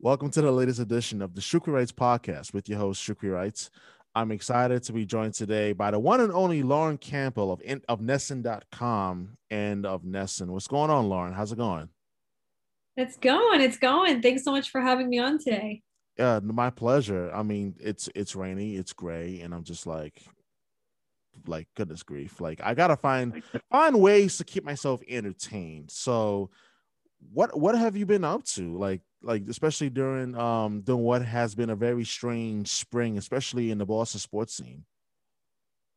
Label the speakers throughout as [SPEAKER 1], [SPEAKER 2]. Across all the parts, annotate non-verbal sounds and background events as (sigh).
[SPEAKER 1] Welcome to the latest edition of the Shukri Wrights podcast with your host, Shukri Wrights. I'm excited to be joined today by the one and only Lauren Campbell of, of NESN.com and of NESN. What's going on, Lauren? How's it going?
[SPEAKER 2] It's going. It's going. Thanks so much for having me on today.
[SPEAKER 1] Yeah, my pleasure. I mean, it's it's rainy, it's gray, and I'm just like, like goodness grief. Like I gotta find find ways to keep myself entertained. So, what what have you been up to? Like like especially during um during what has been a very strange spring, especially in the Boston sports scene.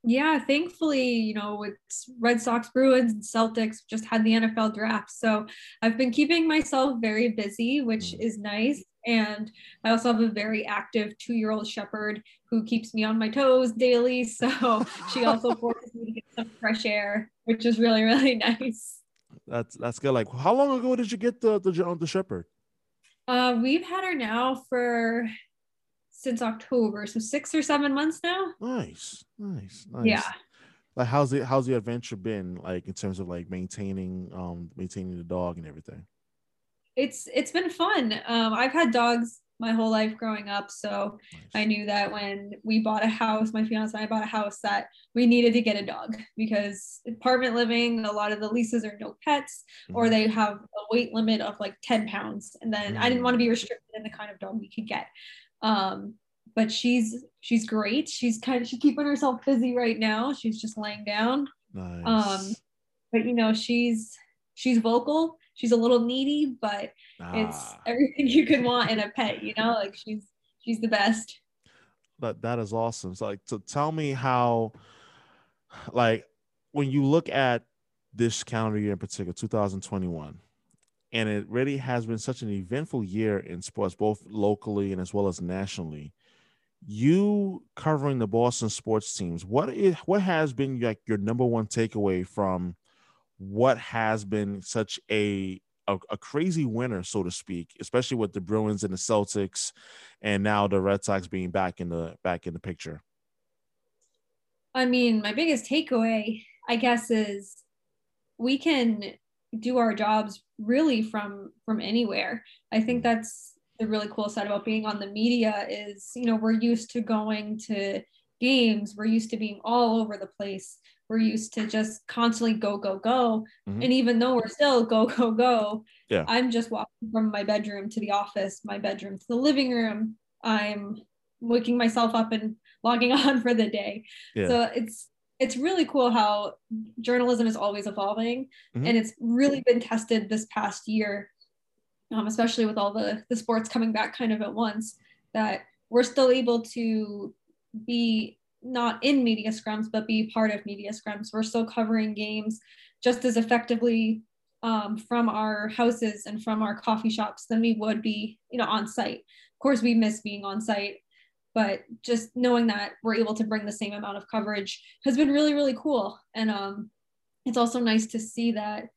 [SPEAKER 2] Yeah, thankfully, you know, it's Red Sox, Bruins, and Celtics just had the NFL draft. So I've been keeping myself very busy, which mm. is nice. And I also have a very active two year old shepherd who keeps me on my toes daily. (laughs) So she also (laughs) forces me to get some fresh air, which is really, really (laughs) nice.
[SPEAKER 1] That's that's good. Like, how long ago did you get the the, the shepherd?
[SPEAKER 2] Uh, we've had her now for since October, so six or seven months now.
[SPEAKER 1] Nice, nice, nice.
[SPEAKER 2] Yeah.
[SPEAKER 1] Like, how's the how's the adventure been like in terms of like maintaining um maintaining the dog and everything?
[SPEAKER 2] It's it's been fun. Um, I've had dogs my whole life growing up. So nice. I knew that when we bought a house, my fiance and I bought a house, that we needed to get a dog because apartment living, a lot of the leases are no pets mm-hmm. or they have a weight limit of like 10 pounds. And then mm-hmm. I didn't want to be mm. restricted in the kind of dog we could get. Um, but she's she's great. She's kind of she's keeping herself busy right now. She's just laying down. Nice. Um, but you know, she's she's vocal she's a little needy, but ah. it's everything you could want in a pet, you know, like she's she's the best.
[SPEAKER 1] But that is awesome. So like so tell me how like when you look at this calendar year in particular, 2021, and it really has been such an eventful year in sports, both locally and as well as nationally. You covering the Boston sports teams, what is what has been like your number one takeaway from what has been such a, a, a crazy winter, so to speak, especially with the Bruins and the Celtics, and now the Red Sox being back in the back in the picture.
[SPEAKER 2] I mean, my biggest takeaway, I guess, is we can do our jobs really from from anywhere. I think mm. that's the really cool side about being on the media is, you know, we're used to going to games, we're used to being all over the place we're used to just constantly go go go mm-hmm. and even though we're still go go go yeah i'm just walking from my bedroom to the office my bedroom to the living room i'm waking myself up and (laughs) logging on for the day yeah. so it's it's really cool how journalism is always evolving mm-hmm. and it's really been tested this past year um, especially with all the the sports coming back kind of at once that we're still able to be not in media scrums, but be part of media scrums. We're still covering games just as effectively um, from our houses and from our coffee shops than we would be, you know, on site. Of course, we miss being on site, but just knowing that we're able to bring the same amount of coverage has been really, really cool. And um, it's also nice to see that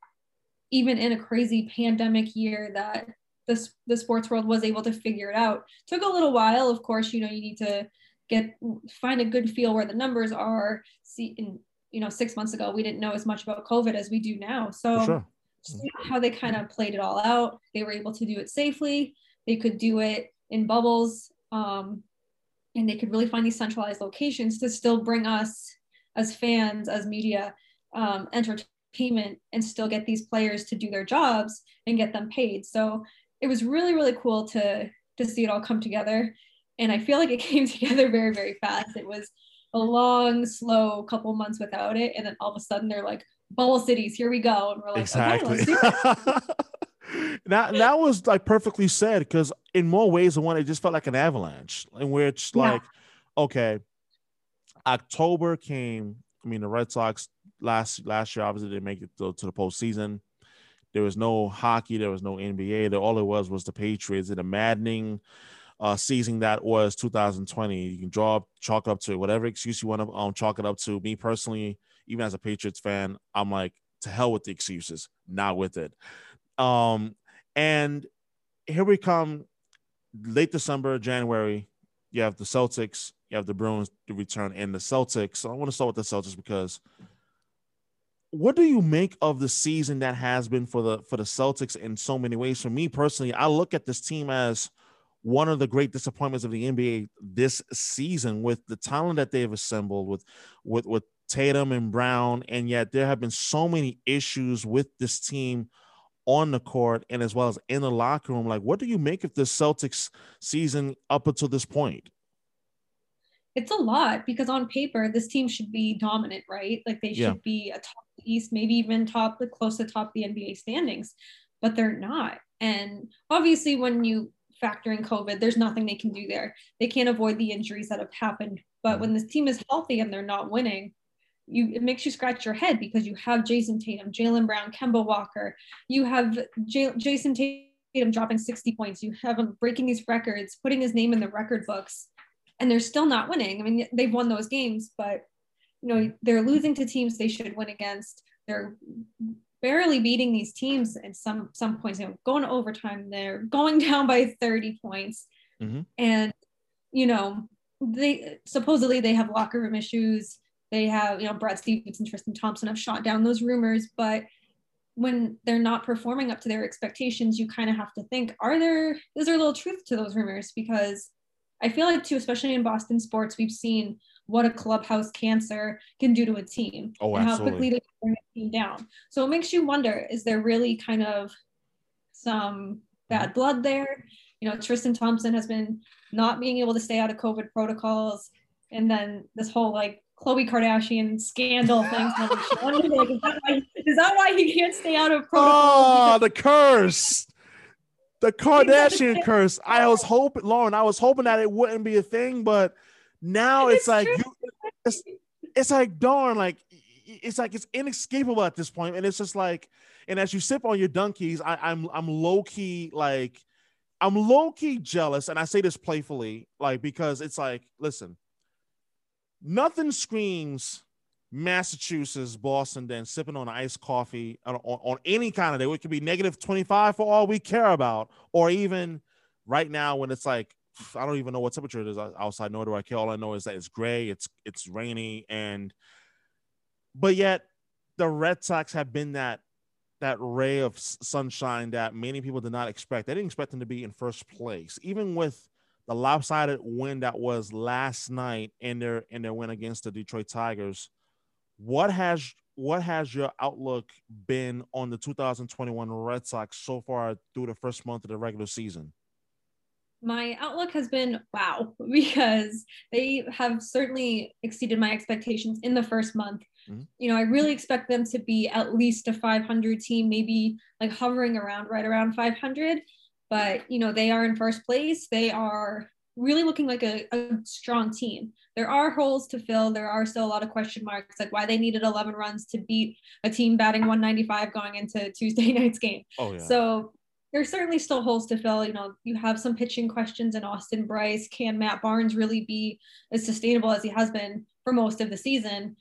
[SPEAKER 2] even in a crazy pandemic year, that the, the sports world was able to figure it out. Took a little while, of course. You know, you need to get find a good feel where the numbers are. See in you know six months ago we didn't know as much about covid as we do now. So sure. how they kind of played it all out. They were able to do it safely. They could do it in bubbles um, and they could really find these centralized locations to still bring us as fans as media um, entertainment and still get these players to do their jobs and get them paid. So it was really really cool to to see it all come together and I feel like it (laughs) came together very, very fast. It was a long, slow couple months without it. And then all of a sudden they're like, bubble cities, here we go. And we're like, exactly. Okay, (laughs) (laughs)
[SPEAKER 1] that that was like perfectly said because in more ways than one, it just felt like an avalanche, in which like, yeah. okay, October came. I mean, the Red Sox last last year obviously didn't make it to, to the postseason. There was no hockey, there was no NBA. There, all it was was the Patriots in a maddening uh, season that was 2020. You can draw chalk up to whatever excuse you want to um, chalk it up to. Me personally, even as a Patriots fan, I'm like, to hell with the excuses, not with it. Um, and here we come, late December, January. You have the Celtics, you have the Bruins to return, and the Celtics. So I want to start with the Celtics because what do you make of the season that has been for the for the Celtics in so many ways? For me personally, I look at this team as one of the great disappointments of the NBA this season with the talent that they've assembled with with with Tatum and Brown, and yet there have been so many issues with this team on the court and as well as in the locker room. Like, what do you make of the Celtics season up until this point?
[SPEAKER 2] It's a lot because on paper, this team should be dominant, right? Like they should yeah. be a top East, maybe even top, the close to top the NBA standings, but they're not. And obviously, when you factor in COVID, there's nothing they can do there. They can't avoid the injuries that have happened. But when mm. this team is healthy and they're not winning, you it makes you scratch your head because you have Jayson Tatum, Jaylen Brown, Kemba Walker. You have J- Jayson Tatum dropping 60 points. You have him breaking these records, putting his name in the record books, and they're still not winning. I mean, they've won those games, but you know they're losing to teams they should win against. They're barely beating these teams at some some points. You know, going to overtime, they're going (laughs) down by 30 points, mm-hmm. and you know they supposedly they have locker room issues they have, you know, Brad Stevens and Tristan Thompson have shot down those rumors, but when they're not performing up to their expectations, you kind of have to think, are there is there a little truth to those rumors? Because I feel like too, especially in Boston sports, we've seen what a clubhouse cancer can do to a team
[SPEAKER 1] oh,
[SPEAKER 2] and
[SPEAKER 1] how quickly
[SPEAKER 2] they bring a team down. So it makes you wonder, is there really kind of some bad blood there? You know, Tristan Thompson has been not being able to stay out of COVID protocols. And then this whole like Khloe Kardashian scandal things. (laughs) like, is, that why, is that why he can't stay out of protocol?
[SPEAKER 1] Oh, ah, the curse. The Kardashian curse. I was hoping, Lauren, I was hoping that it wouldn't be a thing, but now it's, it's like you, it's, it's like darn, like it's like it's inescapable at this point, and it's just like, and as you sip on your Dunkies, I, I'm I'm low key like, I'm low key jealous, and I say this playfully, like because it's like, listen, nothing screams Massachusetts, Boston, than sipping on iced coffee on, on, on, any kind of day. It could be negative 25 for all we care about, or even right now when it's like, I don't even know what temperature it is outside, nor do I care. All I know is that it's gray, it's it's rainy, and but yet the Red Sox have been that that ray of sunshine that many people did not expect. They didn't expect them to be in first place, even with the lopsided win that was last night in their in their win against the Detroit Tigers. What has what has your outlook been on the 2021 Red Sox so far through the first month of the regular season?
[SPEAKER 2] My outlook has been wow (laughs) because they have certainly exceeded my expectations in the first month. Mm-hmm. You know, I really expect them to be at least a 500 team, maybe like hovering around right around 500 but you know they are in first place they are really looking like a, a, strong team there are holes to fill there are still a lot of question marks like why they needed 11 runs to beat a team batting 195 going into tuesday (laughs) night's game
[SPEAKER 1] oh, yeah.
[SPEAKER 2] so there's certainly still holes to fill you know you have some pitching questions in austin Brice. can matt barnes really be as sustainable as he has been for most of the season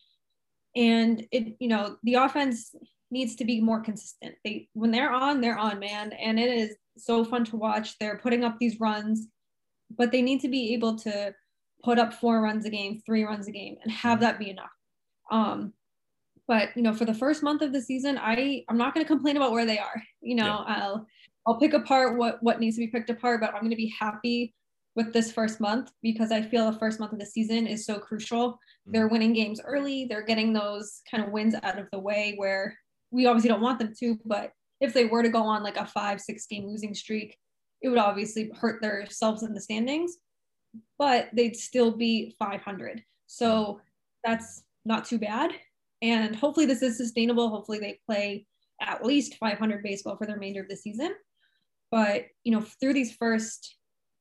[SPEAKER 2] and it you know the offense needs to be more consistent they when they're on they're on man and it is so fun to watch. They're putting up these runs, but they need to be able to put up four runs a game, three runs a game, and have that be enough. Um, but you know, for the first month of the season, I I'm not going to complain about where they are. You know, yeah. I'll I'll pick apart what what needs to be picked apart, but I'm going to be happy with this first month because I feel the first month of the season is so crucial. Mm-hmm. They're winning games early. They're getting those kind of wins out of the way where we obviously don't want them to, but if they were to go on like a five, six game losing streak, it would obviously hurt themselves in the standings, but they'd still be 500. So that's not too bad. And hopefully this is sustainable. Hopefully they play at least 500 baseball for the remainder of the season. But, you know, through these first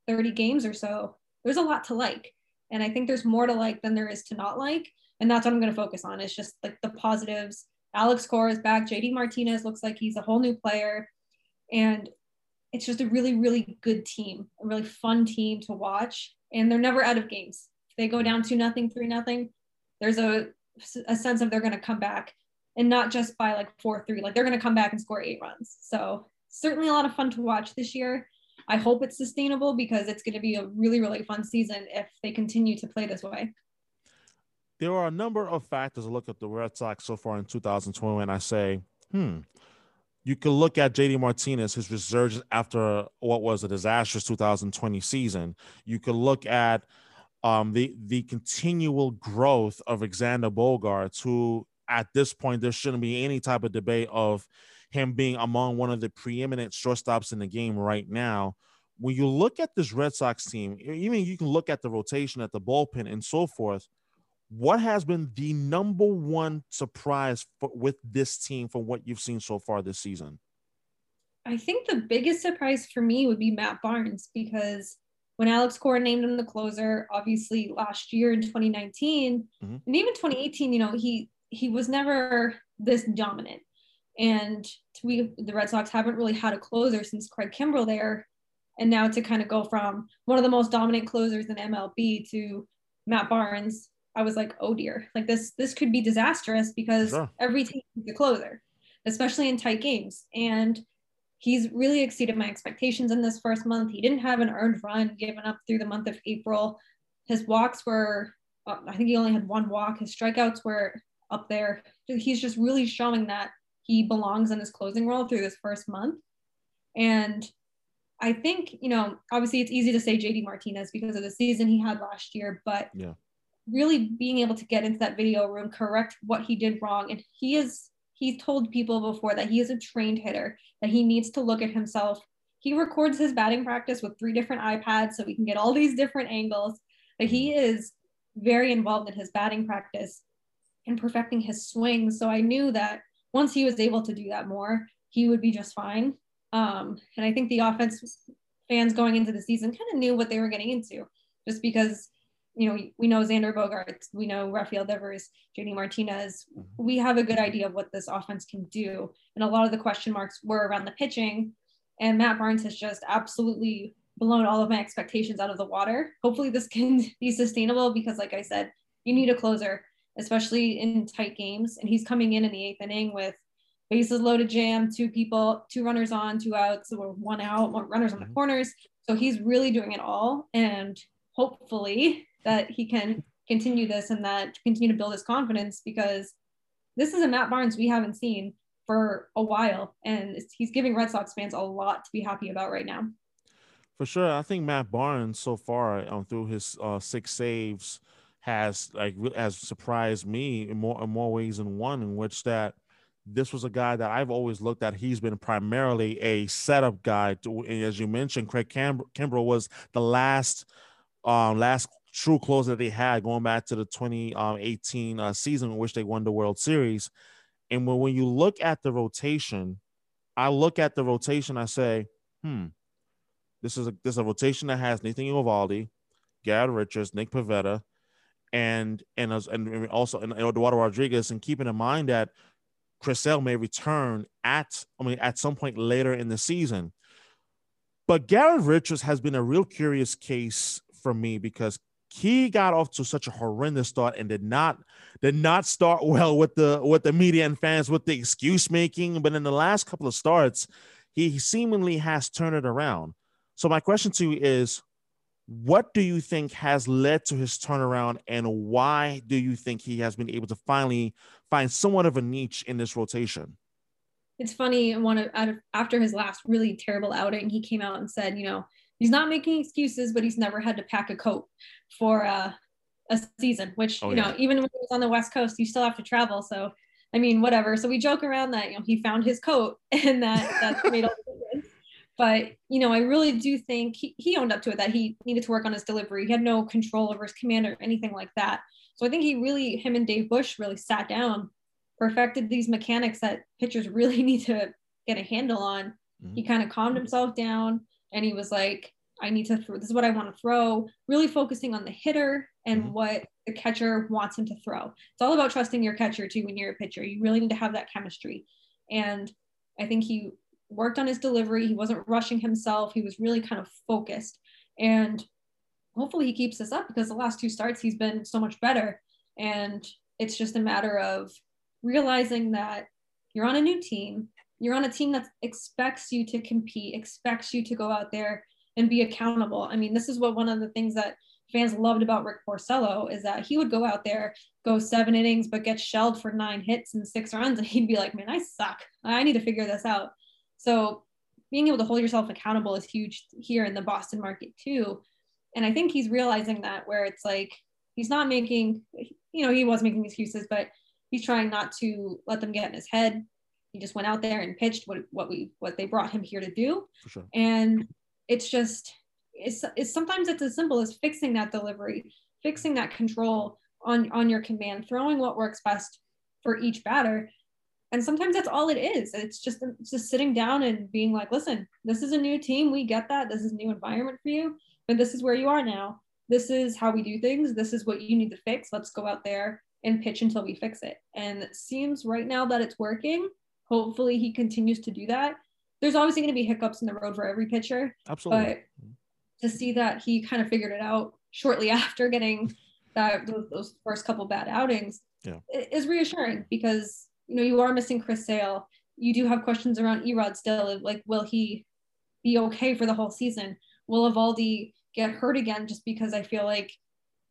[SPEAKER 2] 30 games or so, there's a lot to like. And I think there's more to like than there is to not like. And that's what I'm going to focus on. It's just like the positives Alex Cora is back. JD Martinez looks like he's a whole new player. And it's just a really, really good team, a really fun team to watch. And they're never out of games. If they go down two nothing, three nothing, there's a, a sense of they're going to come back and not just by like four three. Like they're going to come back and score eight runs. So certainly a lot of fun to watch this year. I hope it's sustainable because it's going to be a really, really fun season if they continue to play this way
[SPEAKER 1] there are a number of factors to look at the Red Sox so far in 2020, and I say, hmm, you could look at JD Martinez, his resurgence after what was a disastrous 2020 season. You could look at um, the the continual growth of Xander Bogaerts, who at this point there shouldn't be any type of debate of him being among one of the preeminent shortstops in the game right now. When you look at this Red Sox team, even you can look at the rotation at the bullpen and so forth. What has been the number one surprise for, with this team from what you've seen so far this season?
[SPEAKER 2] I think the biggest surprise for me would be Matt Barnes because when Alex Cora named him the closer, obviously last year in 2019 mm-hmm. and even 2018, you know, he he was never this dominant. And we the Red Sox haven't really had a closer since Craig Kimbrel there. And now to kind of go from one of the most dominant closers in MLB to Matt Barnes, I was like, oh dear, like this this could be disastrous because sure. every team is a closer, especially in tight games. And he's really exceeded my expectations in this first month. He didn't have an earned run given up through the month of April. His walks were, uh, I think he only had one walk. His strikeouts were up there. He's just really showing that he belongs in his closing role through this first month. And I think, you know, obviously it's easy to say JD Martinez because of the season he had last year, but yeah. really being able to get into that video room, correct what he did wrong. And he is he's told people before that he is a trained hitter, that he needs to look at himself. He records his batting practice with three different iPads so we can get all these different angles. But he mm-hmm. is very involved in his batting practice and perfecting his swing. So I knew that once he was able to do that more, he would be just fine. Um, and I think the offense fans going into the season kind of knew what they were getting into just because you know, we know Xander Bogaerts, we know Rafael Devers, JD Martinez. Mm-hmm. We have a good idea of what this offense can do. And a lot of the question marks were around the pitching. And Matt Barnes has just absolutely blown all of my expectations out of the water. Hopefully, this can (laughs) be sustainable because, like I said, you need a closer, especially in tight games. And he's coming in in the eighth inning with bases loaded jam, two people, two runners on, two outs, or one out, one runners on the mm-hmm. corners. So he's really doing it all. And hopefully, that he can continue this and that continue to build his confidence because this is a Matt Barnes we haven't seen for a while, and he's giving Red Sox fans a lot to be happy about right now.
[SPEAKER 1] For sure, I think Matt Barnes so far um, through his uh, six saves has like has surprised me in more in more ways than one. In which that this was a guy that I've always looked at. He's been primarily a setup guy. To, as you mentioned, Craig Kim- Kimbrel was the last um, last true closer that they had going back to the 2018 uh, season in which they won the World Series. And when, when you look at the rotation, I look at the rotation, I say, hmm, this is a this is a rotation that has Nathan Eovaldi, Gad Richards, Nick Pivetta, and and and also and Eduardo Rodriguez, and keeping in mind that Chris Sale may return at I mean at some point later in the season. But Garrett Richards has been a real curious case for me because he got off to such a horrendous start and did not did not start (laughs) well with the with the media and fans with the excuse making but in the last couple of starts he seemingly has turned it around so my question to you is what do you think has led to his turnaround and why do you think he has been able to finally find somewhat of a niche in this rotation
[SPEAKER 2] it's funny one of after his last really terrible outing he came out and said you know he's not making excuses, but he's never had to pack a coat for uh, a season, which, oh, you know, yeah. even when he was on the West Coast, you still have to travel. So, I mean, whatever. So we joke around that, you know, he found his coat (laughs) and that that made all the difference. But, you know, I really do think he, he owned up to it that he needed to work on his delivery. He had no control over his command or anything like that. So I think he really, him and Dave Bush really sat down, perfected these mechanics that pitchers (laughs) really need to get a handle on. Mm-hmm. He kind of calmed himself down and he was like, I need to throw, this is what I want to throw, really focusing on the hitter and mm-hmm. what the catcher wants him to throw. It's all about trusting your catcher too when you're a pitcher. You really need to have that chemistry. And I think he worked on his delivery. He wasn't rushing himself. He was really kind of focused. And hopefully he keeps this up because the last two starts he's been so much better. And it's just a matter of realizing that you're on a new team you're on a team that expects you to compete, expects you to go out there and be accountable. I mean, this is what one of the things that fans loved about Rick Porcello is that he would go out there, go seven innings, but get shelled for nine hits and six runs. (laughs) And he'd be like, man, I suck. I need to figure this out. So being able to hold yourself accountable is huge here in the Boston market too. And I think he's realizing that where it's like he's not making, you know, he was making excuses, but he's trying not to let them get in his head. He just went out there and pitched what what we what they brought him here to do.
[SPEAKER 1] Sure.
[SPEAKER 2] And it's just it's, it's sometimes it's as simple as fixing that delivery, fixing that control on on your command, throwing what works best for each batter. And sometimes that's all it is. It's just it's just sitting down and being like, listen, this is a new team. We get that. This is a new environment for you, but this is where you are now. This is how we do things. This is what you need to fix. Let's go out there and pitch until we fix it. And it seems right now that it's working. Hopefully he continues to do that. There's obviously going to be hiccups in the road for every pitcher.
[SPEAKER 1] Absolutely.
[SPEAKER 2] But to see that he kind of figured it out shortly (laughs) after getting that those, those first couple bad outings
[SPEAKER 1] yeah.
[SPEAKER 2] is reassuring because you know you are missing Chris Sale. You do have questions around Erod still. Like, will he be okay for the whole season? Will Eovaldi get hurt again? Just because I feel like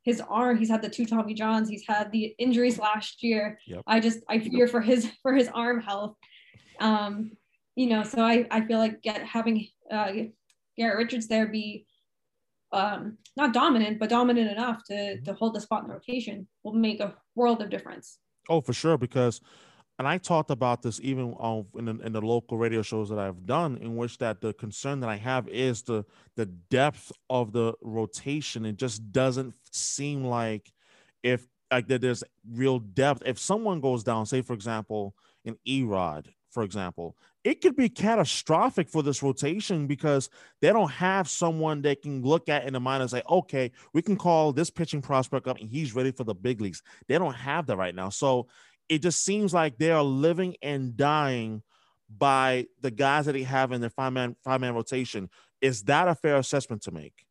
[SPEAKER 2] his arm, he's had the two Tommy Johns, he's had the injuries last year.
[SPEAKER 1] Yep.
[SPEAKER 2] I just I fear for his for his arm health. Um, you know, so I I feel like get having uh, Garrett Richards there be um, not dominant, but dominant enough to to hold the spot in the rotation will make a world of difference.
[SPEAKER 1] Oh, for sure. Because, and I talked about this even on in the, in the local radio shows that I've done, in which that the concern that I have is the the depth of the rotation. It just doesn't seem like if like that there's real depth. If someone goes down, say for example, an Erod, for example, it could be catastrophic for this rotation because they don't have someone they can look at in the mind and say, okay, we can call this pitching prospect up and he's ready for the big leagues. They don't have that right now. So it just seems like they are living and dying by the guys that they have in their five man five man rotation. Is that a fair assessment to make?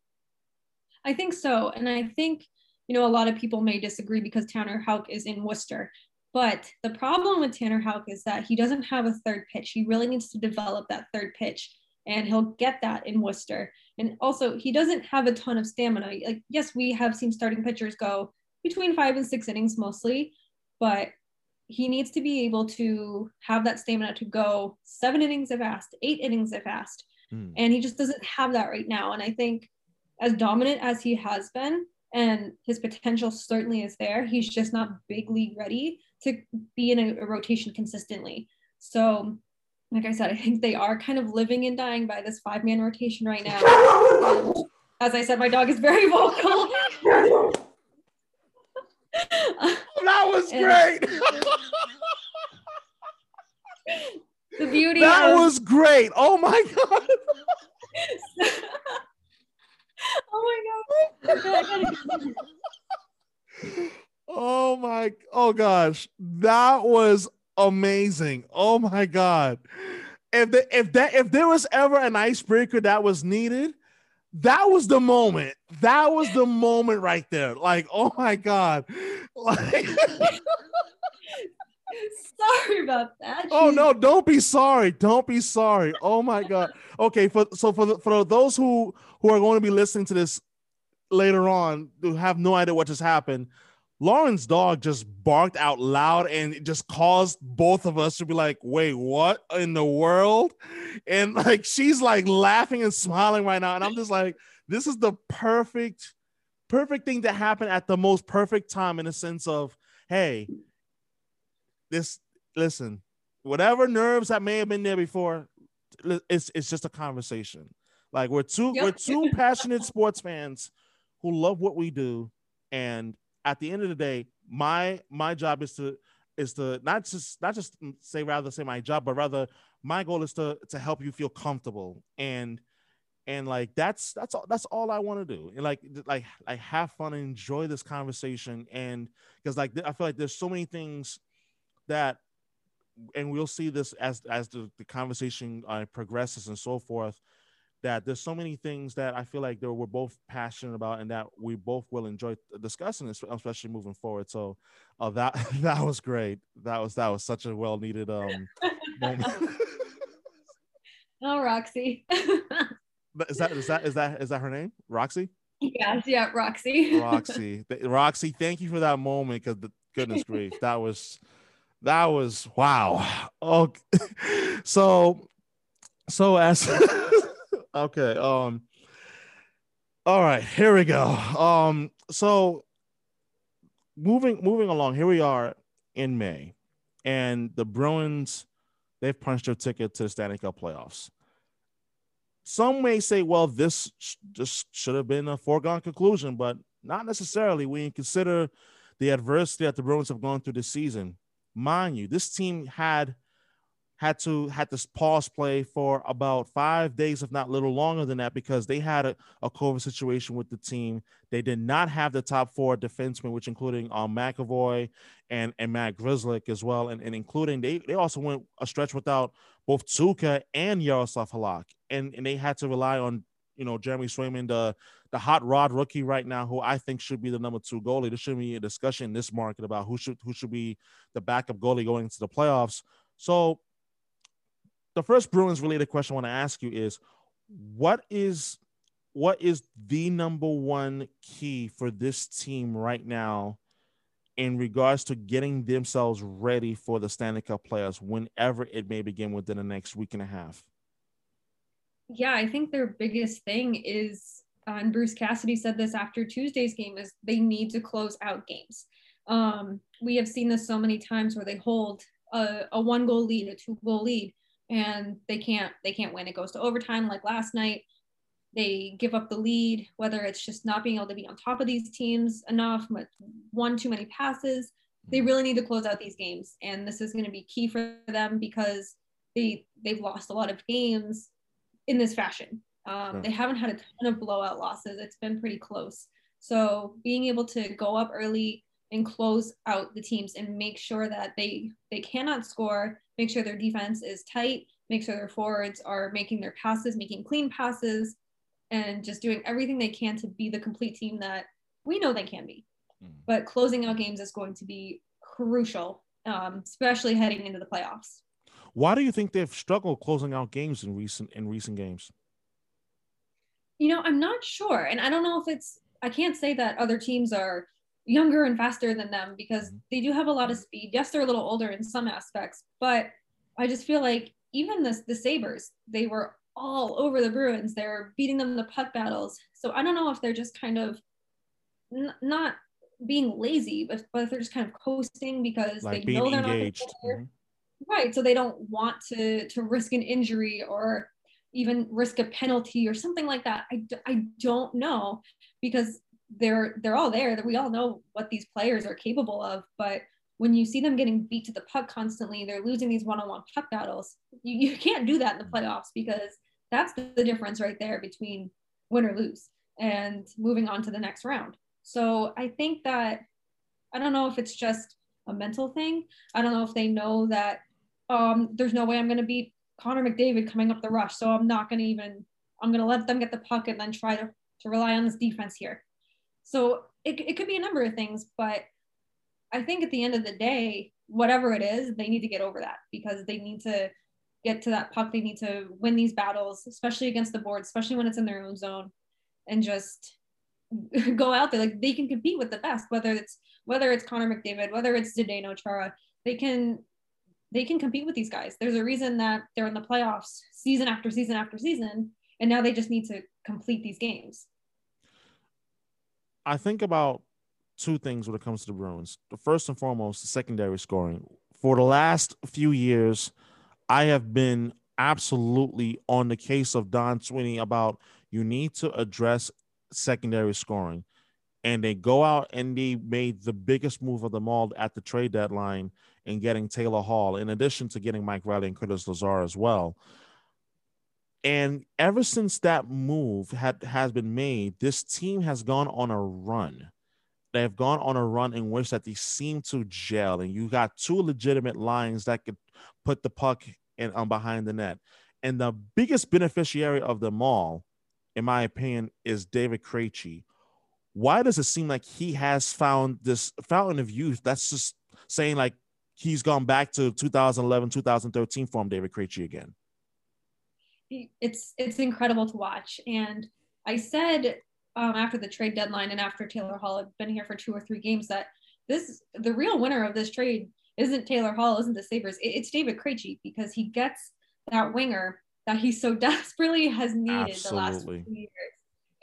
[SPEAKER 2] I think so, and I think you know a lot of people may disagree because Tanner Houck is in Worcester. But the problem with Tanner Houck is that he doesn't have a third pitch. He really needs to develop that third pitch, and he'll get that in Worcester. And also, he doesn't have a ton of stamina. Like, yes, we have seen starting pitchers go between five and six innings mostly, but he needs to be able to have that stamina to go seven innings if asked, eight innings if asked.
[SPEAKER 1] Hmm.
[SPEAKER 2] And he just doesn't have that right now. And I think, as dominant as he has been, and his potential certainly is there, he's just not big league ready to be in a, a, rotation consistently. So, like I said, I think they are kind of living and dying by this five man rotation right now. And as I said, my dog is very (laughs) vocal. (laughs)
[SPEAKER 1] that was great. (laughs)
[SPEAKER 2] the beauty.
[SPEAKER 1] That
[SPEAKER 2] of,
[SPEAKER 1] was great. Oh my (laughs) god.
[SPEAKER 2] oh my god.
[SPEAKER 1] Oh my oh gosh. That was amazing. Oh my god. If the, if that if there was ever an icebreaker that was needed, that was the moment. That was the moment right there. Like, oh my god. Like (laughs)
[SPEAKER 2] Sorry about that.
[SPEAKER 1] Oh no, don't be sorry. Don't be sorry. Oh my god. Okay, for so for the, for those who who are going to be listening to this later on who have no idea what just happened, Lauren's dog just barked out loud and it just caused both of us to be like, wait, what in the world? And (laughs) like she's like laughing and smiling right now. And I'm just like, this is the perfect, perfect thing to happen at the most perfect time in the sense of, hey, this listen, whatever nerves that may have been there before, it's it's just a conversation. Like we're two yep. we're two passionate sports fans who love what we do and at the end of the day, my my job is to is to not just not just say rather say my job, but rather my goal is to to help you feel comfortable. And and like that's that's all that's all I want to do. And like like like have fun and enjoy this conversation. And because like I feel like there's so many things that and we'll see this as as the, the conversation uh, progresses and so forth that there's so many things that I feel like that we're both passionate about and that we both will enjoy discussing, especially moving forward. So uh, that (laughs) that was great. That was that was such a well needed um moment. (laughs)
[SPEAKER 2] oh, Roxy. (laughs)
[SPEAKER 1] is that is that is that is that her name? Roxy?
[SPEAKER 2] Yes, yeah, Roxy.
[SPEAKER 1] Roxy, Roxy, thank you for that moment because goodness grief, that was that was wow. Oh, so so as okay, um, all right, here we go. Um, so moving moving along, here we are in May, and the Bruins they've punched their ticket to the Stanley Cup playoffs. Some may say, well, this just should have been a foregone conclusion, but not necessarily when you consider the adversity that the Bruins have gone through this season. Mind you, this team had had to had to pause play for about five days, if not a little longer than that, because they had a, a COVID situation with the team. They did not have the top four defensemen, which including um, McAvoy and, and Matt Grzelcyk as well, and, and including they they also went a stretch without both Tuukka and Jaroslav Halak, and and they had to rely on you know Jeremy Swayman, the the hot rod rookie right now, who I think should be the number two goalie. There should be a discussion in this market about who should who should be the backup goalie going into the playoffs. So the first Bruins related question I want to ask you is what is what is the number one key for this team right now in regards to getting themselves ready for the Stanley Cup playoffs whenever it may begin within the next week and a half?
[SPEAKER 2] Yeah, I think their biggest thing is, uh, and Bruce Cassidy said this after Tuesday's game, is they need to close out games. Um, we have seen this so many times where they hold a, a one goal lead, a two goal lead, and they can't they can't win. It goes to overtime like last night. They give up the lead, whether it's just not being able to be on top of these teams enough, but one too many passes. They mm-hmm. really need to close out these games, and this is going to be key for them because they they've lost a lot of games in this fashion. Um, They haven't had a ton of blowout losses. It's been pretty close. So being able to go up early and close out the teams and make sure that they they cannot score make sure their defense is tight, make sure their forwards are making their passes, making clean passes, and just doing everything they can to be the complete team that we know they can be. Mm. But closing out games is going to be crucial, um, especially heading into the playoffs.
[SPEAKER 1] Why do you think they've struggled closing out games in recent in recent games?
[SPEAKER 2] You know, I'm not sure, and I don't know if it's. I can't say that other teams are younger and faster than them because mm-hmm. they do have a lot of speed. Yes, they're a little older in some aspects, but I just feel like even the, the Sabres, they were all over the Bruins. They're beating them in the puck battles. So I don't know if they're just kind of n- not being lazy, but, but they're just kind of coasting because like they know they're engaged. not the mm-hmm. Right. So they don't want to to risk an injury or even risk a penalty or something like that. I, I don't know because they're they're all there. That we all know what these players are capable of but when you see them getting beat to the puck constantly they're losing these one-on-one puck battles you, you can't do that in the playoffs because that's the, difference right there between win or lose and moving on to the next round. So i think that i don't know if it's just a mental thing. I don't know if they know that um, there's no way i'm going to beat connor mcdavid coming up the rush. So i'm not going to even i'm going to let them get the puck and then try to, to rely on this defense here so it, it could be a number of things, but I think at the end of the day, whatever it is, they need to get over that because they need to get to that puck. They need to win these battles, especially against the board, especially when it's in their own zone, and just (laughs) go out there. Like they can compete with the best, whether it's whether it's Connor McDavid, whether it's Zdeno Chara, they can they can compete with these guys. There's a reason that they're in the playoffs season after season after season, and now they just need to complete these games.
[SPEAKER 1] I think about two things when it comes to the Bruins. The first and foremost, the secondary scoring. For the last few years, I have been absolutely on the case of Don Sweeney about you need to address secondary scoring. And they go out and they made the biggest move of them all at the trade deadline in getting Taylor Hall, in addition to getting Mike Reilly and Curtis Lazar as well. And ever since that move had has been made, this team has gone on a run. They have gone on a run in which that they seem to gel, and you got two legitimate lines that could put the puck in um, behind the net. And the biggest beneficiary of them all, in my opinion, is David Krejci. Why does it seem like he has found this fountain of youth? That's just saying like he's gone back to 2011, 2013 form, David Krejci again
[SPEAKER 2] it's it's incredible to watch. And I said um, after the trade deadline and after Taylor Hall had been here for two or three games that this the real winner of this trade isn't Taylor Hall, isn't the Sabres. It's David Krejci because he gets that winger that he so (laughs) desperately has needed Absolutely. the last few years.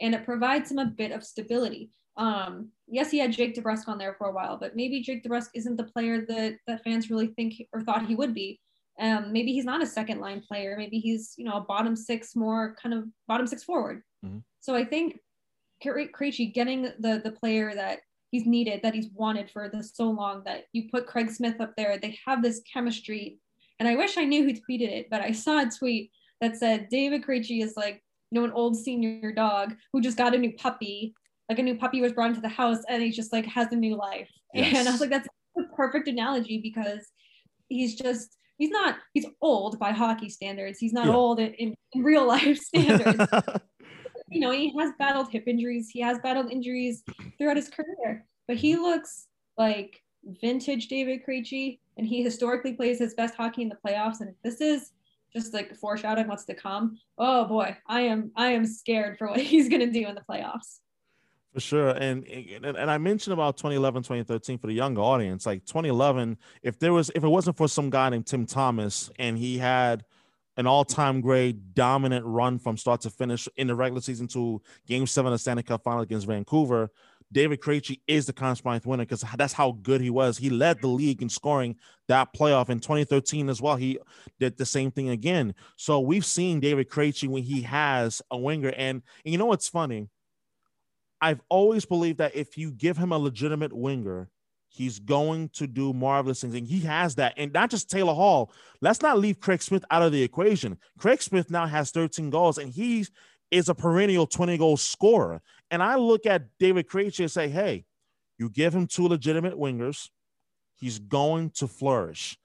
[SPEAKER 2] And it provides him a bit of stability. Um, yes, he had Jake DeBrusk on there for a while, but maybe Jake DeBrusk isn't the player that, that fans really think or thought he would be. Um, maybe he's not a second line player. Maybe he's, you know, a bottom six, more kind of bottom six forward. Mm-hmm. So I think Krejci getting the the player that he's needed, that he's wanted for the so long, that you put Craig Smith up there, they have this chemistry. And I wish I knew who tweeted it, but I saw a tweet that said David Krejci is like, you know, an old senior dog who just got a new puppy. Like a new puppy was brought into the house and he just like has a new life. Yes. (laughs) And I was like, that's a perfect analogy because he's just he's not he's old by hockey standards. He's not yeah. old in, in, real life (laughs) standards. (laughs) you know, he has battled hip injuries, he has battled injuries throughout his career, but he looks like vintage David Krejci, and he historically plays his best hockey in the playoffs. And if this is just like foreshadowing what's to come, oh boy, I am I am scared for what (laughs) he's gonna do in the playoffs.
[SPEAKER 1] For sure. And, and and I mentioned about 2011, 2013 for the younger audience. Like 2011, if there was if it wasn't for some guy named Tim Thomas and he had an all-time great dominant run from start to finish in the regular season to game seven of Stanley Cup final against Vancouver. David Krejci is the Conn Smythe winner because that's how good he was. He led the league in scoring that playoff in 2013 as well. He did the same thing again. So we've seen David Krejci when he has a winger. And, and you know what's funny? I've always believed that if you give him a legitimate winger, He's going to do marvelous things, and he has that. And not just Taylor Hall. Let's not leave Craig Smith out of the equation. Craig Smith now has 13 goals, and he is a perennial 20 goal scorer. And I look at David Krejci and say, hey, you give him two legitimate wingers, he's going to flourish.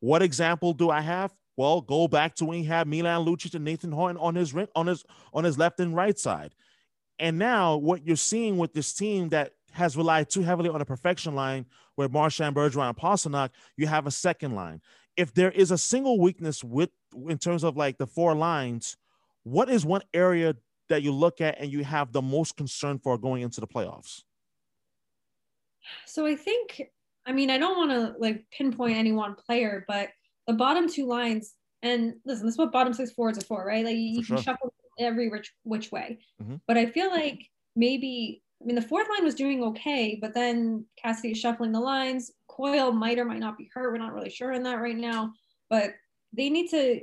[SPEAKER 1] What example do I have? Well, go back to when he had Milan Lucic and Nathan Horton on his on his on his left and right side. And now what you're seeing with this team that has relied too heavily on a perfection line where Marchand, Bergeron, and Pastrnak, you have a second line. If there is a single weakness with in terms of like the four lines, what is one area that you look at and you have the most concern for going into the playoffs?
[SPEAKER 2] So I think, I mean, I don't want to like pinpoint any one player, but the bottom two lines, and listen, this is what bottom six forwards are for, right? Like you, can shuffle every which which way. Mm-hmm. But I feel like maybe I mean, the fourth line was doing okay, but then Cassidy is shuffling the lines. Coyle might or might not be hurt. We're not really sure on that right now, but they need to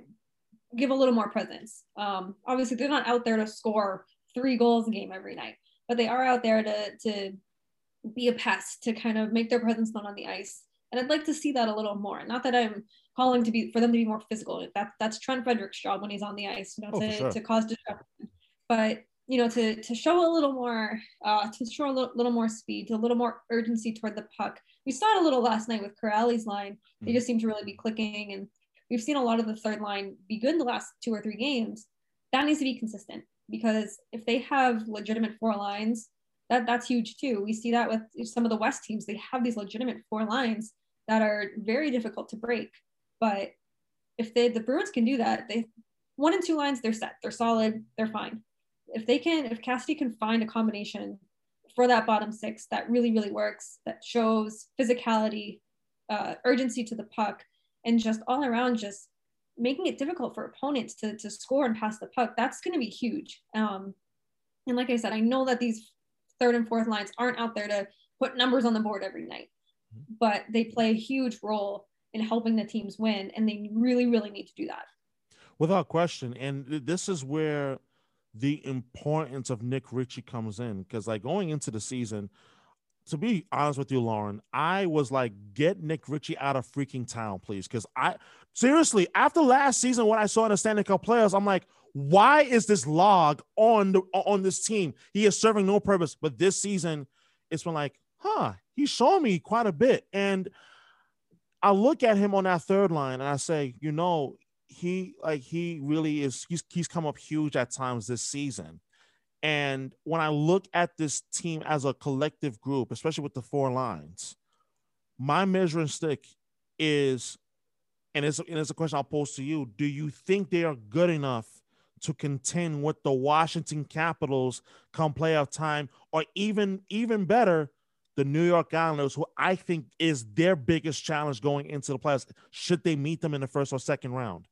[SPEAKER 2] give a little more presence. Um, obviously, they're not out there to score three goals a game every night, but they are out there to to be a pest to kind of make their presence known on the ice. And I'd like to see that a little more. Not that I'm calling to be for them to be more physical. That that's Trent Frederic's job when he's on the ice, you know, oh, to, sure. to cause disruption. But you know, to to show a little more, uh, to show a little, little more speed, a little more urgency toward the puck. We saw it a little last night with Kuraly's line. They mm-hmm. just seem to really be clicking, and we've seen a lot of the third line be good in the last two or three games. That needs to be consistent because if they have legitimate four lines, that that's huge too. We see that with some of the West teams. They have these legitimate four lines that are very difficult to break. But if they the Bruins can do that, they one and two lines, they're set, they're solid, they're fine. If they can, if Cassidy can find a combination for that bottom six that really, really works, that shows physicality, uh, urgency to the puck, and just all around just making it difficult for opponents to, to score and pass the puck, that's going to be huge. Um, and like I said, I know that these third and fourth lines aren't out there to put numbers on the board every night, but they play a huge role in helping the teams win, and they really, really need to do that.
[SPEAKER 1] Without question. And this is where the importance of Nick Ritchie comes in because like going into the season, to be honest with you, Lauren, I was like, get Nick Ritchie out of freaking town, please. Because I seriously, after last season, when I saw in the Stanley Cup players, I'm like, why is this log on the on this team? He is serving no purpose. But this season, it's been like, huh, he's showing me quite a bit. And I look at him on that third line and I say, you know, he like he really is he's he's come up huge at times this season. And when I look at this team as a collective group, especially with the four lines, my measuring stick is, and it's, and it's a question I'll pose to you: Do you think they are good enough to contend with the Washington Capitals come playoff time, or even even better, the New York Islanders, who I think is their biggest challenge going into the playoffs, should they meet them in the first or second round?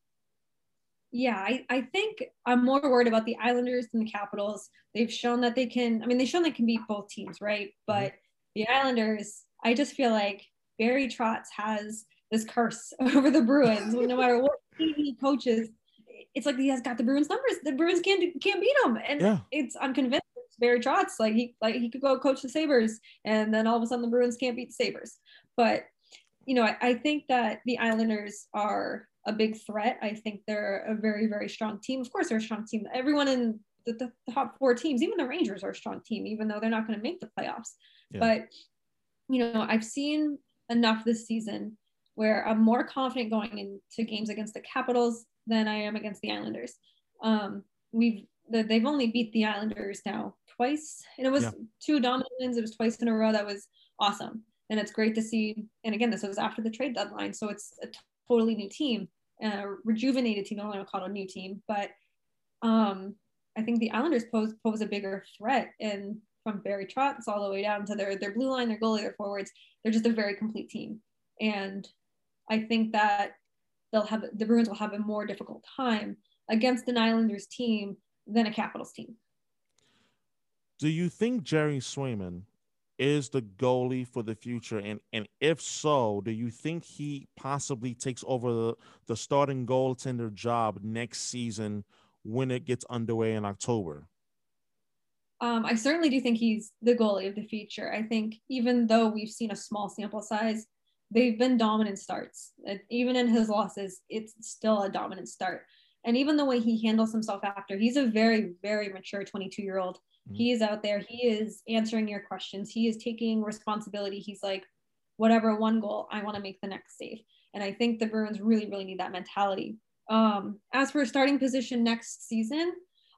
[SPEAKER 2] Yeah, I, I think I'm more worried about the Islanders than the Capitals. They've shown that they can, I mean, they've shown they can beat both teams, right? Mm-hmm. But mm-hmm. the Islanders, I just feel like Barry Trotz has this curse (laughs) over the Bruins. no matter what (laughs) team he coaches, it's like he has got the Bruins numbers. The Bruins can't can't beat them, and yeah. it's I'm convinced Barry Trotz. Like he like he could go coach the Sabres, and then all of a sudden the Bruins can't beat the Sabres. But you know, I, I think that the Islanders are a big threat. I think they're a very very strong team. Of course, they're a strong team. Everyone in the, the, top four teams, even the Rangers, are a strong team, even though they're not going to make the playoffs. Yeah. But you know, I've seen enough this season where I'm more confident going into games against the Capitals than I am against the Islanders. Um, we've the, they've only beat the Islanders now twice, and it was yeah. two dominant wins. It was twice in a row. That was awesome, and it's great to see. And again, this was after the trade deadline, so it's a totally new team, a rejuvenated team. I don't want to call it a new team, but um, I think the Islanders pose pose a bigger threat, and from Barry Trotz all the way down to their their blue line, their goalie, their forwards, they're just a very complete team, and I think that they'll have the Bruins will have a more difficult time against an Islanders team than a Capitals team.
[SPEAKER 1] Do you think Jerry Swayman is the goalie for the future? And and if so, do you think he possibly takes over the, the starting goaltender job next season when it gets underway in October?
[SPEAKER 2] Um, I certainly do think he's the goalie of the future. I think even though we've seen a small sample size, they've been dominant starts. Even in his losses, it's still a dominant start. And even the way he handles himself after, he's a very, very mature 22 year old. Mm-hmm. He is out there, he is answering your questions, he is taking responsibility. He's like, whatever, one goal, I want to make the next save. And I think the Bruins really, really need that mentality. Um, as for starting position next season,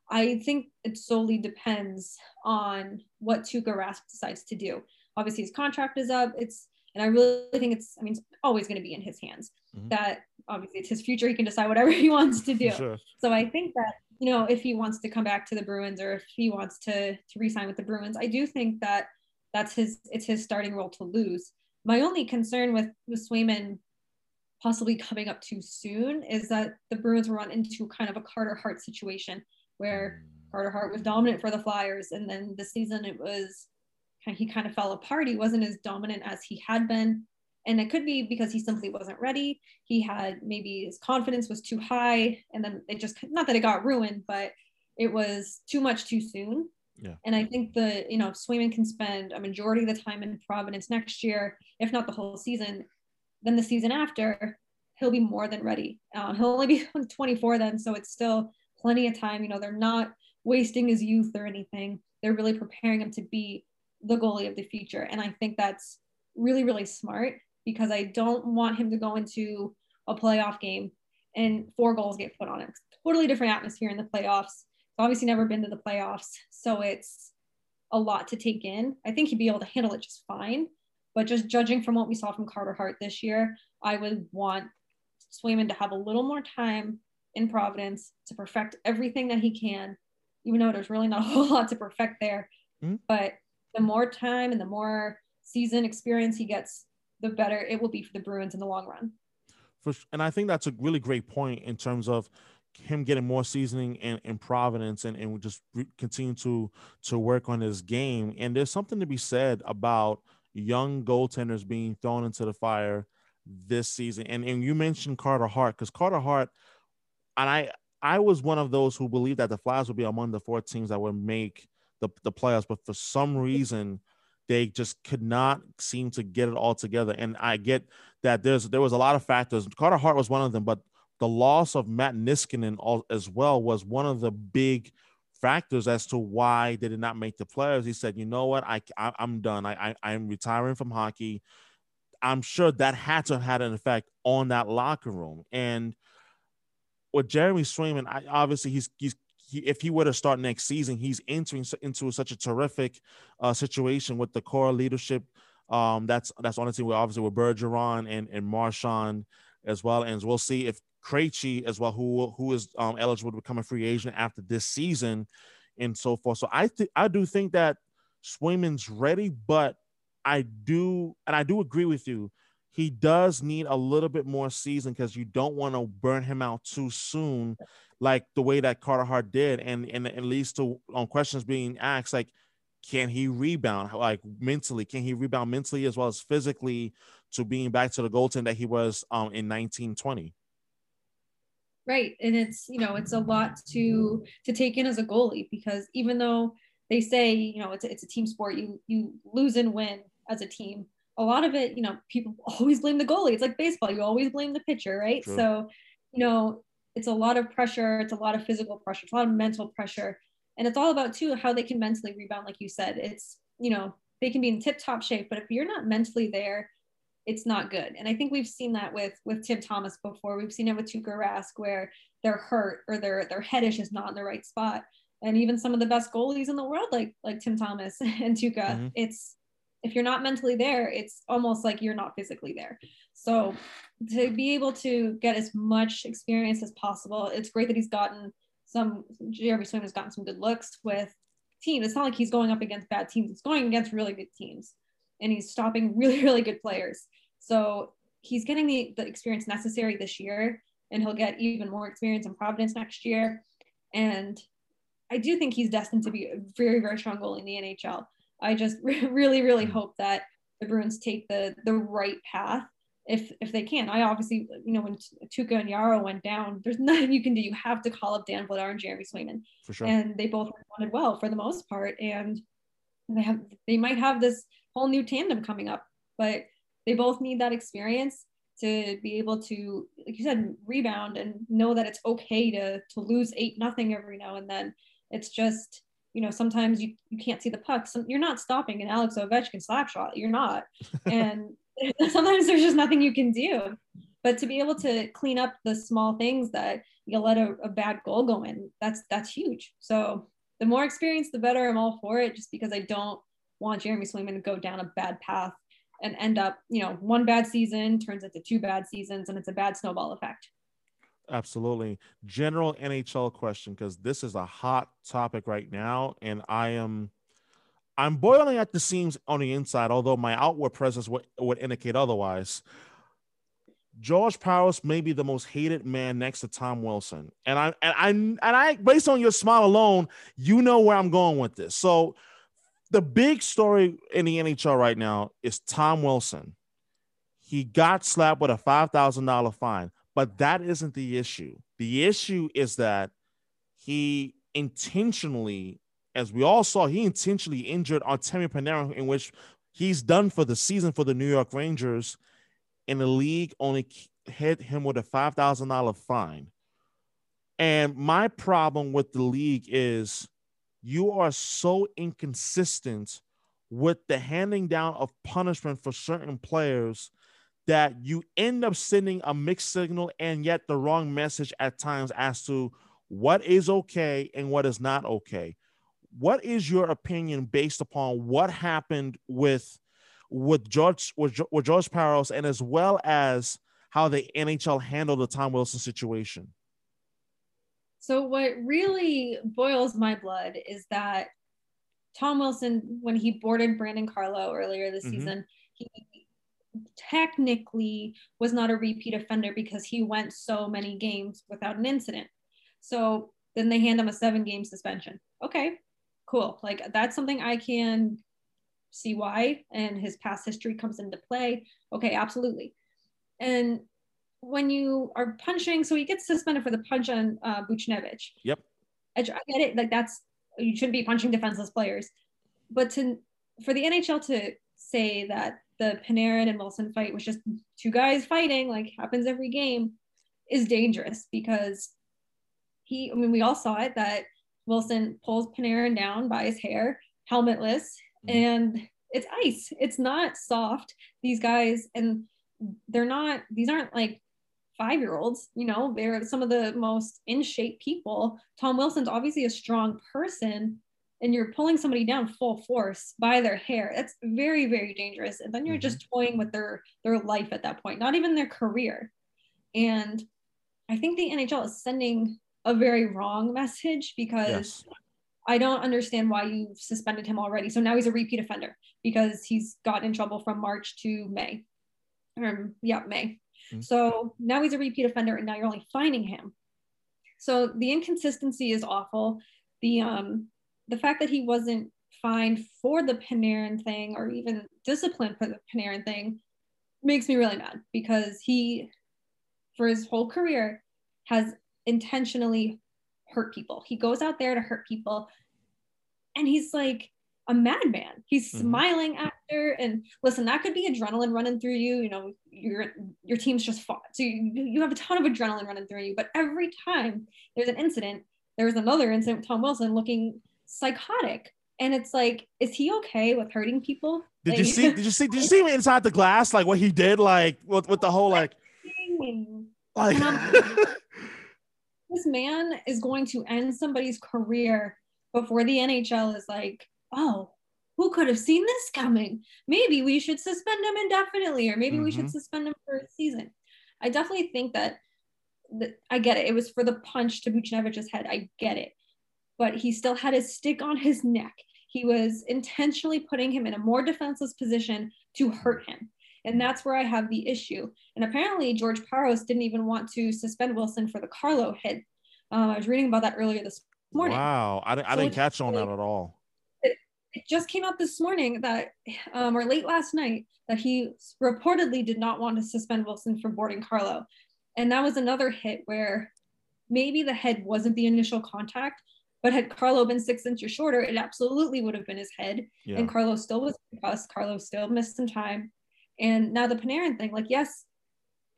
[SPEAKER 2] I think it solely depends on what Tuukka Rask decides to do. Obviously, his contract is up. It's and I really think it's, I mean, it's always going to be in his hands. Mm-hmm. That obviously it's his future. He can decide whatever (laughs) he wants to do. Sure. So I think that, you know, if he wants to come back to the Bruins or if he wants to to resign with the Bruins, I do think that that's his it's his starting role to lose. My only concern with with Swayman possibly coming up too soon is that the Bruins run into kind of a Carter Hart situation where mm. Carter Hart was dominant for the Flyers and then this season it was he kind of fell apart. He wasn't as dominant as he had been. And it could be because he simply wasn't ready. He had maybe his confidence was too high. And then it just, not that it got ruined, but it was too much too soon.
[SPEAKER 1] Yeah.
[SPEAKER 2] And I think the, you know, Swayman can spend a majority of the time in Providence next year, if not the whole season, then the season after, he'll be more than ready. Uh, he'll only be (laughs) 24 then. So it's still plenty of time. You know, they're not wasting his youth or anything. They're really preparing him to be the goalie of the future. And I think that's really, really smart because I don't want him to go into a playoff game and four goals get put on it. Totally different atmosphere in the playoffs. Obviously, never been to the playoffs. So it's a lot to take in. I think he'd be able to handle it just fine. But just judging from what we saw from Carter Hart this year, I would want Swayman to have a little more time in Providence to perfect everything that he can, even though there's really not a whole lot to perfect there. Mm-hmm. But the more time and the more season experience he gets, the better it will be for the Bruins in the long run.
[SPEAKER 1] For, and I think that's a really great point in terms of him getting more seasoning in, in Providence and, and just re- continue to to work on his game. And there's something to be said about young goaltenders being thrown into the fire this season. And and you mentioned Carter Hart because Carter Hart, and I I was one of those who believed that the Flyers would be among the four teams that would make the, the playoffs, but for some reason they just could not seem to get it all together. And I get that there's there was a lot of factors. Carter Hart was one of them, but the loss of Matt Niskanen all, as well was one of the big factors as to why they did not make the players. He said, "You know what? I, I am done. I, I I'm retiring from hockey." I'm sure that had to have had an effect on that locker room. And with Jeremy Swayman, I, obviously he's he's he, if he were to start next season, he's entering into such a terrific uh, situation with the core leadership. Um, that's that's on the team. With obviously with Bergeron and and Marchand as well, and we'll see if Krejci as well, who who is um, eligible to become a free agent after this season, and so forth. So I think I do think that Swayman's ready, but I do and I do agree with you. He does need a little bit more season because you don't want to burn him out too soon, like the way that Carter Hart did, and and at least to on questions being asked like can he rebound like mentally? Can he rebound mentally as well as physically to being back to the goaltender that he was um, in 1920?
[SPEAKER 2] Right, and it's you know it's a lot to to take in as a goalie because even though they say you know it's a, it's a team sport, you you lose and win as a team. A lot of it, you know, people (laughs) always blame the goalie. It's like baseball; you always blame the pitcher, right? True. So, you know, it's a lot of pressure. It's a lot of physical pressure. It's a lot of mental pressure and it's all about too how they can mentally rebound like you said it's you know they can be in tip top shape but if you're not mentally there it's not good and i think we've seen that with with tim thomas before we've seen it with tuukka rask where they're hurt or their their head is just not in the right spot and even some of the best goalies in the world like like tim thomas (laughs) and tuukka mm-hmm. it's if you're not mentally there it's almost like you're not physically there so to be able to get as much experience as possible it's great that he's gotten some Jeremy Swayman has gotten some good looks with teams. It's not like he's going up against bad teams. It's going against really good teams, and he's stopping (laughs) really really good players. So he's getting the, the experience necessary this year, and he'll get even more experience in Providence next year. And I do think he's destined to be a very very strong goalie in the NHL. I just (laughs) really really hmm. hope that the Bruins take the the right path if if they can. I obviously, you know, when Tuukka and Jaro went down, there's (laughs) nothing you can do. You have to call up Dan Vladar and Jeremy Swayman. For sure. And they both responded well for the most part. And they have they might have this whole new tandem coming up, but they both need that experience to be able to, like you said, rebound and know that it's okay to to lose eight nothing every now and then. It's just you know sometimes you, you can't see the puck. So you're not stopping an Alex Ovechkin slap shot. You're not, (laughs) and (laughs) sometimes there's just nothing you can do. But to be able to clean up the small things that you let a, a bad goal go in, that's that's huge. So the more experience, the better. I'm all for it, just because I don't want Jeremy Swayman to go down a bad path and end up, you know, one bad season turns into two bad seasons, and it's a bad snowball effect.
[SPEAKER 1] Absolutely. General NHL question because this is a hot topic right now, and I am I'm boiling at the seams on the inside, although my outward presence would, would indicate otherwise. George Parros may be the most hated man next to Tom Wilson. And I and I and I based on your smile alone, you know where I'm going with this. So the big story in the NHL right now is Tom Wilson. He got slapped with a $5,000 fine, but that isn't the issue. The issue is that he intentionally as we all saw, he intentionally injured Artemi Panarin, in which he's done for the season for the New York Rangers. And the league only hit him with a five thousand dollar fine. And my problem with the league is you are so inconsistent with the handing down of punishment for certain players that you end up sending a mixed signal and yet the wrong message at times as to what is okay and what is not okay what is your opinion based upon what happened with with George with, with George Parros and as well as how the NHL handled the Tom Wilson situation?
[SPEAKER 2] So what really boils my blood is that Tom Wilson, when he boarded Brandon Carlo earlier this mm-hmm. season, he technically was not a repeat offender because he went so many games without an incident. So then they hand him a seven game suspension. Okay, cool. Like that's something I can see why, and his past history comes into play. Okay, absolutely. And when you are punching, so he gets suspended for the punch on uh, Buchnevich.
[SPEAKER 1] Yep.
[SPEAKER 2] I, I get it. Like that's you shouldn't be punching defenseless players, but to for the NHL to say that the Panarin and Wilson fight was just two guys fighting, like happens every game, is dangerous because he. I mean, we all saw it that Wilson pulls Panarin down by his hair, helmetless, mm-hmm. and it's ice. It's not soft. These guys, and they're not, these aren't like five year olds, you know, they're some of the most in shape people. Tom Wilson's obviously a strong person, and you're pulling somebody down full force by their hair. That's very, very dangerous. And then you're mm-hmm. just toying with their their life at that point, not even their career. And I think the NHL is sending a very wrong message because yes. I don't understand why you suspended him already. So now he's a repeat offender because he's got in trouble from March to May. Um, yeah, May. Mm-hmm. So now he's a repeat offender and now you're only fining him. So the inconsistency is awful. The um the fact that he wasn't fined for the Panarin thing or even disciplined for the Panarin thing makes me really mad because he for his whole career has intentionally hurt people. He goes out there to hurt people and he's like a madman. He's mm-hmm. smiling after and listen, that could be adrenaline running through you. You know, your your team's just fought. So you, you have a ton of adrenaline running through you. But every time there's an incident, there's another incident with Tom Wilson looking psychotic. And it's like, is he okay with hurting people?
[SPEAKER 1] Did
[SPEAKER 2] like,
[SPEAKER 1] you see? Did you see? Did you see him inside the glass? Like what he did? Like with, with the whole like,
[SPEAKER 2] like (laughs) this man is going to end somebody's career before the NHL is like, oh, who could have seen this coming? Maybe we should suspend him indefinitely, or maybe mm-hmm. we should mm-hmm. suspend him for a season. I definitely think that, that I get it. It was for the punch to Buchnevich's head. I get it. But he still had his stick on his neck. He was intentionally putting him in a more defenseless position to hurt him. And that's where I have the issue. And apparently, George Parros didn't even want to suspend Wilson for the Carlo hit. Um, I was reading about that earlier this morning.
[SPEAKER 1] Wow, I, I so didn't catch on that at all.
[SPEAKER 2] It, it just came out this morning that, um, or late last night, that he reportedly did not want to suspend Wilson for boarding Carlo. And that was another hit where maybe the head wasn't the initial contact, but had Carlo been six inches shorter, it absolutely would have been his head. Yeah. And Carlo still was concussed. Carlo still missed some time. And now the Panarin thing, like, yes,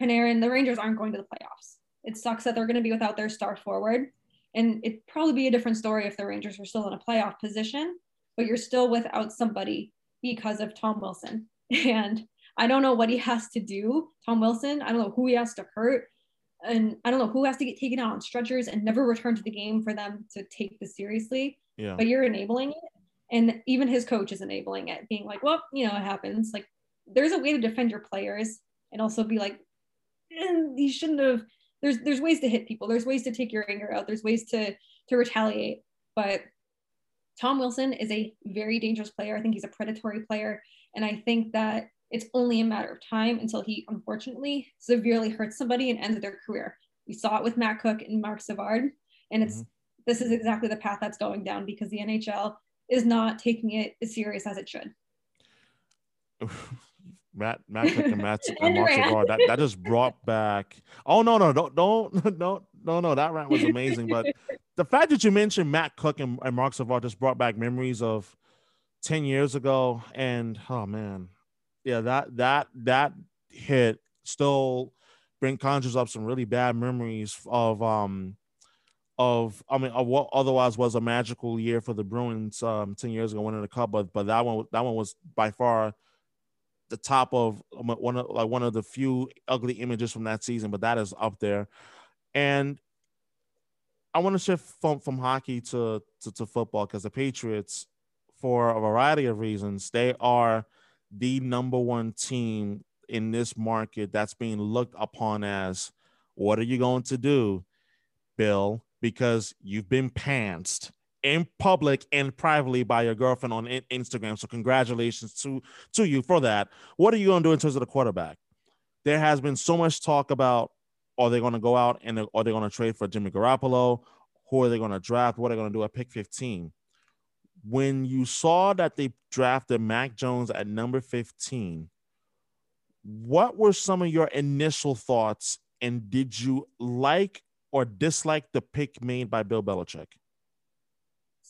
[SPEAKER 2] Panarin, the Rangers aren't going to the playoffs. It sucks that they're going to be without their star forward. And it'd probably be a different story if the Rangers were still in a playoff position, but you're still without somebody because of Tom Wilson. (laughs) And I don't know what he has to do, Tom Wilson. I don't know who he has to hurt. And I don't know who has to get taken out on stretchers and never return to the game for them to take this seriously. Yeah. But you're enabling it. And even his coach is enabling it, being like, well, you know, it happens. Like there's a way to defend your players and also be like, eh, you shouldn't have there's there's ways to hit people. There's ways to take your anger out. There's ways to to retaliate. But tom wilson is a very dangerous player. I think he's a predatory player. And i think that it's only a matter of time until he unfortunately severely hurts somebody and ends their career. We saw it with matt cooke and Marc savard. And it's mm-hmm. this is exactly the path that's going down because the nhl is not taking it as serious as it should (laughs)
[SPEAKER 1] Matt, Matt Cooke (laughs) and Matt and Marc Savard, that, that just brought back. (laughs) Oh no, no, don't, (laughs) don't, no, no, no. That rant was amazing. But the fact that you mentioned Matt Cooke and, and Marc Savard just brought back memories of ten years ago. And oh man, yeah, that that that hit still bring conjures up some really bad memories of um of I mean of what otherwise was a magical year for the Bruins um ten years ago winning the cup, but but that one that one was by far the top of um, one of like one of the few ugly images from that season, but that is up there. And I want to shift from, from hockey to, to, to football because the Patriots, for a variety of reasons, they are the number one team in this market that's being looked upon as what are you going to do, Bill? Because you've been pantsed in public and privately by your girlfriend on Instagram. So congratulations to to you for that. What are you going to do in terms of the quarterback? There has been so much talk about are they going to go out and are they going to trade for Jimmy Garoppolo? Who are they going to draft? What are they going to do at pick 15? When you saw that they drafted Mac Jones at number 15, what were some of your initial thoughts? And did you like or dislike the pick made by Bill Belichick?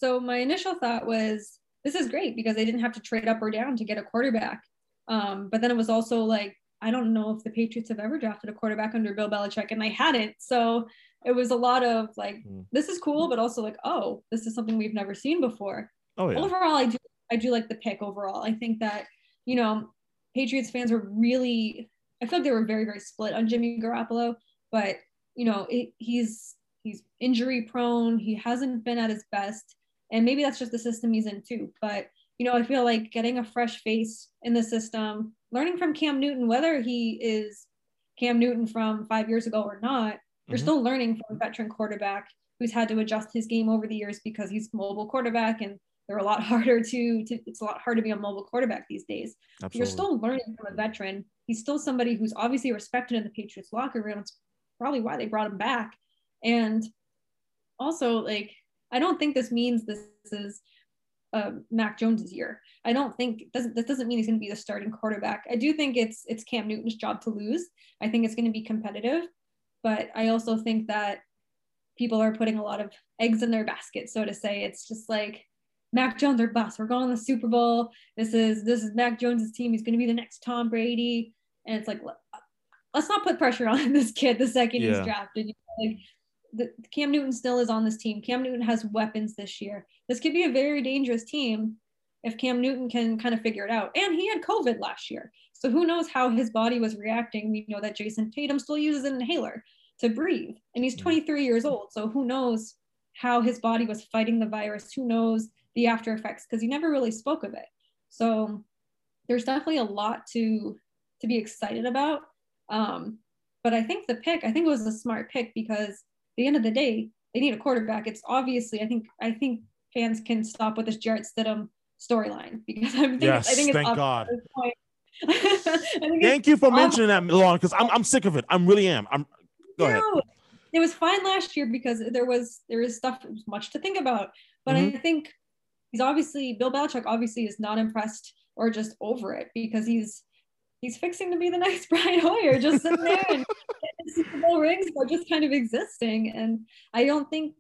[SPEAKER 2] So my initial thought was, this is great because they didn't have to trade up or down to get a quarterback. Um, but then it was also like, I don't know if the Patriots have ever drafted a quarterback under Bill Belichick, and they hadn't. So it was a lot of like, mm. this is cool, but also like, oh, this is something we've never seen before. Oh, yeah. Overall, I do I do like the pick overall. I think that, you know, Patriots fans were really I feel like they were very, very split on Jimmy Garoppolo, but you know, it, he's he's injury prone. He hasn't been at his best. And maybe that's just the system he's in too. But, you know, I feel like getting a fresh face in the system, learning from Cam Newton, whether he is Cam Newton from five years ago or not, You're mm-hmm. still learning from a veteran quarterback who's had to adjust his game over the years because he's mobile quarterback and they're a lot (laughs) harder to, to it's a lot harder to be a mobile quarterback these days. Absolutely. You're still learning from a veteran. He's still somebody who's obviously respected in the Patriots locker room. It's probably why they brought him back. And also, like, I don't think this means this is uh, Mac Jones's year. I don't think doesn't that doesn't mean he's going to be the starting quarterback. I do think it's it's Cam Newton's job to lose. I think it's going to be competitive, but I also think that people are putting a lot of eggs in their basket, so to say. It's just like Mac Jones or bust. We're going to the Super Bowl. This is this is Mac Jones's team. He's going to be the next Tom Brady, and it's like let's not put pressure on (laughs) this kid the second yeah. he's drafted. Like, the, Cam Newton still is on this team. Cam Newton has weapons this year. This could be a very dangerous team if Cam Newton can kind of figure it out. And he had COVID last year. So who knows how his body was reacting. We know that Jayson Tatum still uses an inhaler to breathe. And he's 23 years old. So who knows how his body was fighting the virus? Who knows the after effects? Because he never really spoke of it. So there's definitely a lot to to be excited about. Um, but I think the pick, I think it was a smart pick because the end of the day, they need a quarterback. It's obviously, I think, I think fans can stop with this Jarrett Stidham storyline because I think,
[SPEAKER 1] yes, (laughs)
[SPEAKER 2] I think
[SPEAKER 1] it's thank God. thank you for mentioning that, Lauren, because I'm, I'm sick of it. I really am. I'm go ahead.
[SPEAKER 2] It was fine last year because there was there is stuff much to think about. But mm-hmm. I think he's obviously Bill Belichick obviously is not impressed or just over it because he's he's fixing to be the (laughs) next Brian Hoyer, just sitting there and Super Bowl rings, but just kind of existing. And I don't think,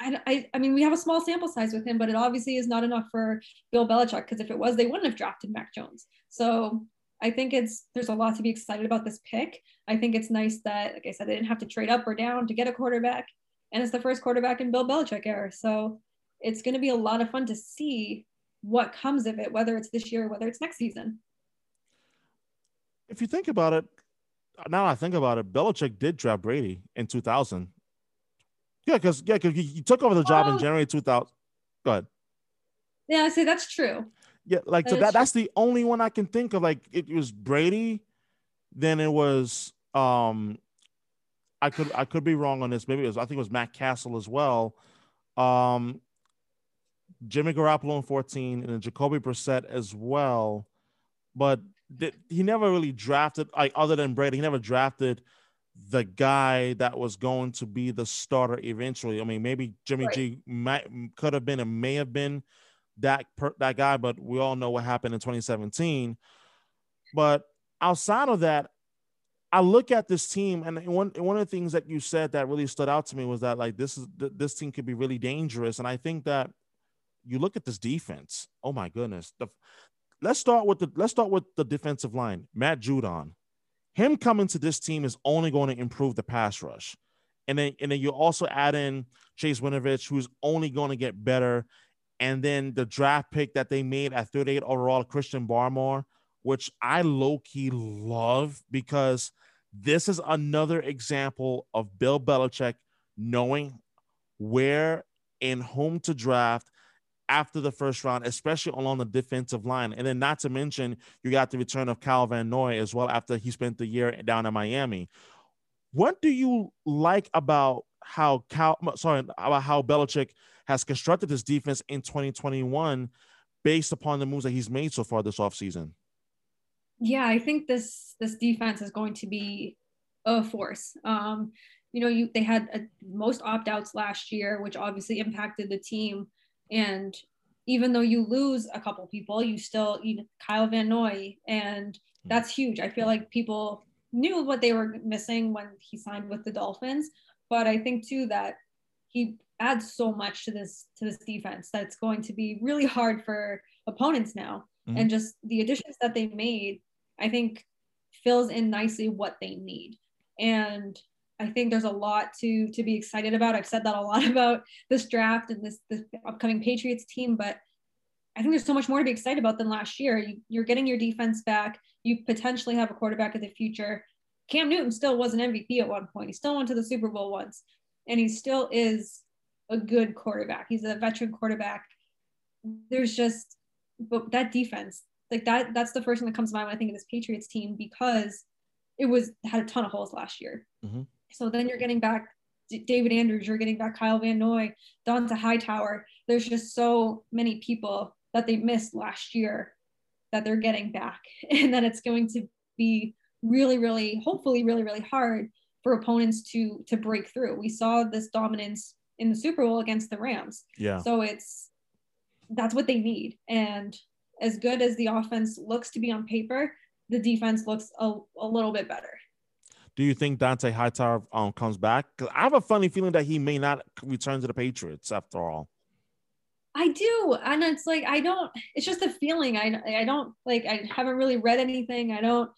[SPEAKER 2] I, I, I mean, we have a small sample size with him, but it obviously is not enough for Bill Belichick because if it was, they wouldn't have drafted Mac Jones. So I think it's there's a lot to be excited about this pick. I think it's nice that, like I said, they didn't have to trade up or down to get a quarterback, and it's the first quarterback in Bill Belichick era. So it's going to be a lot of fun to see what comes of it, whether it's this year or whether it's next season
[SPEAKER 1] if you think about it, now I think about it, Belichick did draft Brady in 2000. Yeah, because yeah, because he, took over the job oh. in January 2000. Go ahead.
[SPEAKER 2] Yeah, I say that's true.
[SPEAKER 1] Yeah, like that so that, that's the only one I can think of. Like it was Brady, then it was um I could I could be wrong on this. Maybe it was I think it was Matt Cassel as well. Um Jimmy Garoppolo in 14 and then Jacoby Brissett as well. But he never really drafted like other than Brady. He never drafted the guy that was going to be the starter eventually. I mean, maybe Jimmy right. G might could have been and may have been that per, that guy, but we all know what happened in 2017. But outside of that, I look at this team, and one one of the things that you said that really stood out to me was that like this is this team could be really dangerous, and I think that you look at this defense. Oh my goodness, the let's start with the let's start with the defensive line. Matt Judon, him coming to this team is only going to improve the pass rush, and then and then you also add in Chase Winovich, who's only going to get better, and then the draft pick that they made at 38 overall, Christian Barmore, which I low key love because this is another example of Bill Belichick knowing where and whom to draft after the first round, especially along the defensive line. And then, not to mention, you got the return of Kyle Van Noy as well after he spent the year down in Miami. What do you like about how Cal, sorry, about how Belichick has constructed this defense in 2021 based upon the moves that he's made so far this offseason?
[SPEAKER 2] Yeah, I think this this defense is going to be a force. Um, you know, you they had a, most opt outs last year, which obviously impacted the team. And even though you lose a couple people, you still you know, Kyle Van Noy, and hmm. that's huge. I feel like people knew what they were missing when he signed with the Dolphins, but I think too that he adds so much to this to this defense that's going to be really hard for opponents now. Mm-hmm. And just the additions that they made, I think fills in nicely what they need. And I think there's a lot to to be excited about. I've said that a lot (laughs) about this draft and this upcoming Patriots team, but I think there's so much more to be excited about than last year. You, you're getting your defense back. You potentially have a quarterback of the future. Cam Newton still was an MVP at one point. He still went to the Super Bowl once, and he still is a good quarterback. He's a veteran quarterback. There's just, but that defense, like that, that's the first thing that comes to mind when I think of this Patriots team because it was had a ton of holes last year. Mm-hmm So then you're getting back David Andrews, you're getting back Kyle Van Noy, Dont'a Hightower. There's just so many people that they missed last year that they're getting back. (laughs) And that it's going to be really, really, hopefully really, really hard for opponents to to break through. We saw this dominance in the Super Bowl against the Rams.
[SPEAKER 1] Yeah.
[SPEAKER 2] So it's that's what they need. And as good as the offense looks to be on paper, the defense looks a, a little bit better.
[SPEAKER 1] Do you think Dont'a Hightower um, comes back? I have a funny feeling that he may not return to the Patriots after all.
[SPEAKER 2] I do, and it's like I don't. It's just a feeling. I I don't like. I haven't really read anything. I don't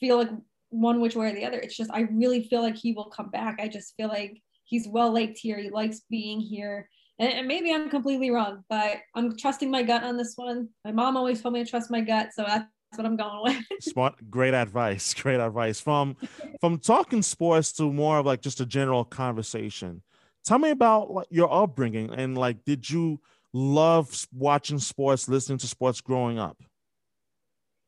[SPEAKER 2] feel like one which way or the other. It's just I really feel like he will come back. I just feel like he's well liked here. He likes being here. And, and maybe I'm completely wrong, but I'm trusting my gut on this one. My mom always told me to trust my gut, so that's what I'm going with. (laughs)
[SPEAKER 1] Smart, great advice. (laughs) Great advice. From from talking sports to more of like just a general conversation. Tell me about like your upbringing and like did you love watching sports, listening to sports growing up?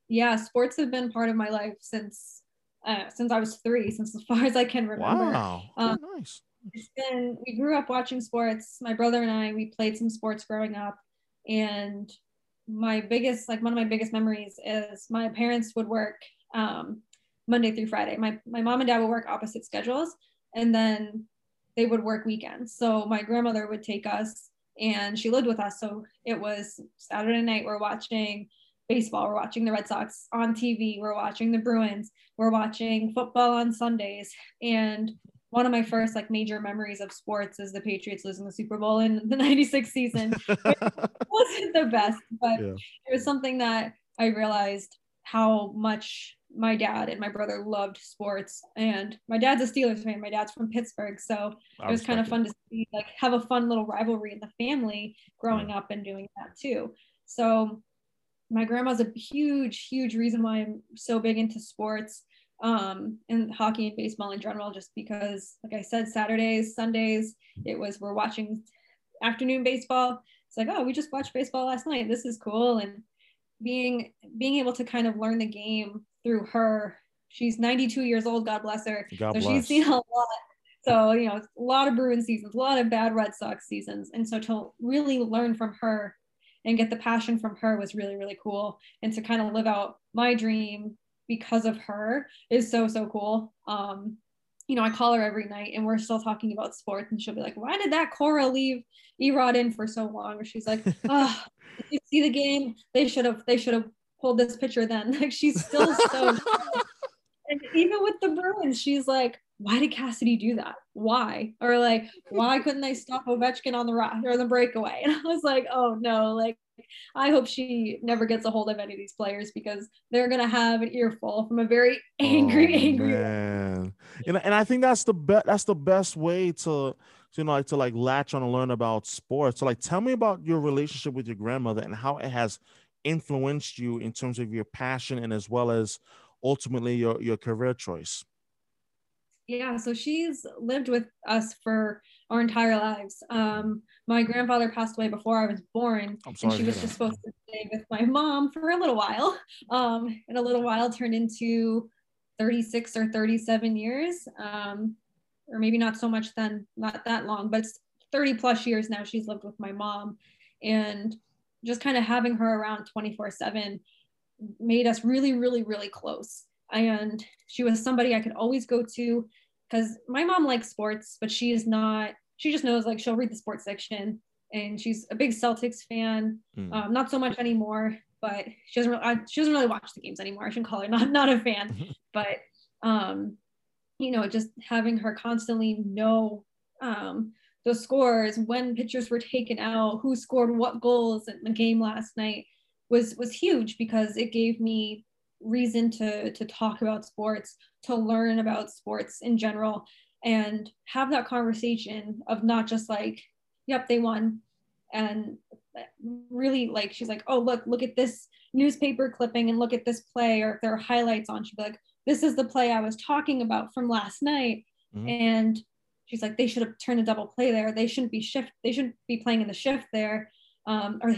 [SPEAKER 2] Yeah, sports have been part of my life since uh, since I was three, since as (laughs) far as I can remember.
[SPEAKER 1] Wow, um, oh, nice.
[SPEAKER 2] It's been we grew up watching sports. My brother and I we played some sports growing up, and my biggest like one of my biggest memories is my parents would work um, Monday through Friday. My my mom and dad would work opposite schedules, and then they would work weekends. So my grandmother would take us and she lived with us. So it was Saturday night, we're watching baseball, we're watching the Red Sox on TV, we're watching the Bruins, we're watching football on Sundays. And one of my first like major memories of sports is the Patriots losing the Super Bowl in the (laughs) 96 season. It (laughs) wasn't the best, but yeah. it was something that I realized how much my dad and my brother loved sports and my dad's a steelers fan my dad's from pittsburgh so it was kind of fun to see like have a fun little rivalry in the family growing yeah. up and doing that too so my grandma's a huge huge reason why i'm so big into sports um and hockey and baseball in general just because like i said saturdays sundays it was we're watching afternoon baseball it's like oh we just watched baseball last night this is cool and being being able to kind of learn the game through her. She's 92 years old, God bless her.
[SPEAKER 1] God
[SPEAKER 2] so
[SPEAKER 1] bless.
[SPEAKER 2] she's seen a lot. So, you know, a lot of Bruin seasons, a lot of bad Red Sox seasons. And so to really learn from her and get the passion from her was really, really cool. And to kind of live out my dream because of her is so, so cool. Um, you know, I call her every night and we're still talking about sports and she'll be like, why did that Cora leave E-Rod in for so long? Or she's like, (laughs) oh, you see the game? They should have, they should have pulled this picture then. (laughs) Like she's still so (laughs) and even with the Bruins, she's like, why did Cassidy do that? Why? Or like, why couldn't they stop Ovechkin on the rock or the breakaway? And I was like, oh no, like I hope she never gets a hold of any of these players because they're gonna have an earful from a very (laughs) angry, oh, angry
[SPEAKER 1] man. And, and I think that's the best that's the best way to you know like to like latch on and learn about sports. So like tell me about your relationship with your grandmother and how it has influenced you in terms of your passion and as well as ultimately your, your career choice?
[SPEAKER 2] Yeah, so she's lived with us for our entire lives. Um, my grandfather passed away before I was born, and she was just supposed to stay with my mom for a little while. (laughs) Um, and a little while turned into 36 or 37 years, um, or maybe not so much then, not that long, but it's 30 plus years now she's lived with my mom. And just kind of having her around 24 7 made us really, really, really close. And she was somebody I could always go to because my mom likes sports, but she is not, she just knows like she'll read the sports section and she's a big Celtics fan. Mm. Um, not so much anymore, but she doesn't really, she doesn't really watch the games anymore. I shouldn't call her (laughs) not, not a fan, (laughs) but, um, you know, just having her constantly know um, the scores, when pitchers were taken out, who scored what goals in the game last night was was huge because it gave me reason to to talk about sports, to learn about sports in general, and have that conversation of not just like, yep, they won, and really like she's like, oh look, look at this newspaper clipping and look at this play, or if there are highlights on, she'd be like, this is the play I was talking about from last night, mm-hmm. and she's like, they should have turned a double play there. They shouldn't be shift. They shouldn't be playing in the shift there. Um, or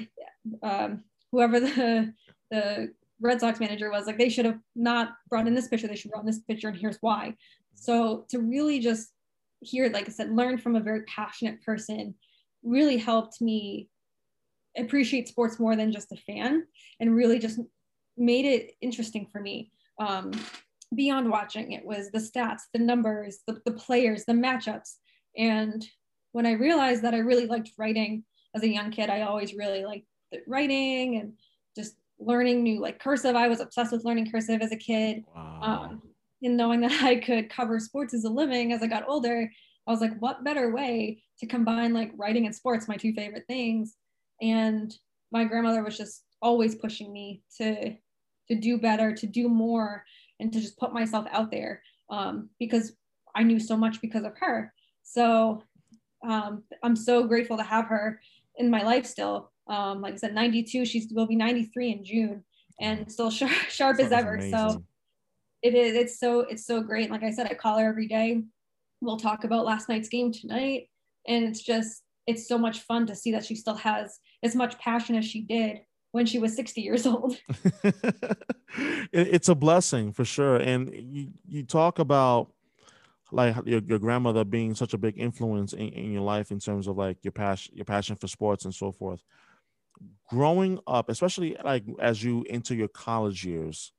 [SPEAKER 2] um, whoever the the Red Sox manager was like, they should have not brought in this pitcher. They should run this pitcher, and here's why. So to really just hear, like I said, learn from a very passionate person really helped me appreciate sports more than just a fan and really just made it interesting for me. Um, beyond watching, it was the stats, the numbers, the, the players, the matchups. And when I realized that I really liked writing as a young kid, I always really liked writing and just learning new like cursive. I was obsessed with learning cursive as a kid. Wow. Um, and knowing that (laughs) I could cover sports as a living as I got older, I was like, what better way to combine like writing and sports, my two favorite things. And my grandmother was just always pushing me to to do better, to do more, and to just put myself out there um, because I knew so much because of her. So um, I'm so grateful to have her in my life still. Um, like I said, 92, she will be 93 in June and still (laughs) sharp, sharp as ever. Amazing. So it is, it's so, it's so great. Like I said, I call her every day. We'll talk about last night's game tonight. And it's just, it's so much fun to see that she still has as much passion as she did when she was 60 years old. (laughs)
[SPEAKER 1] it's a blessing for sure. And you, you talk about like your, your grandmother being such a big influence in, in your life in terms of like your passion, your passion for sports and so forth. Growing up, especially like as you enter your college years,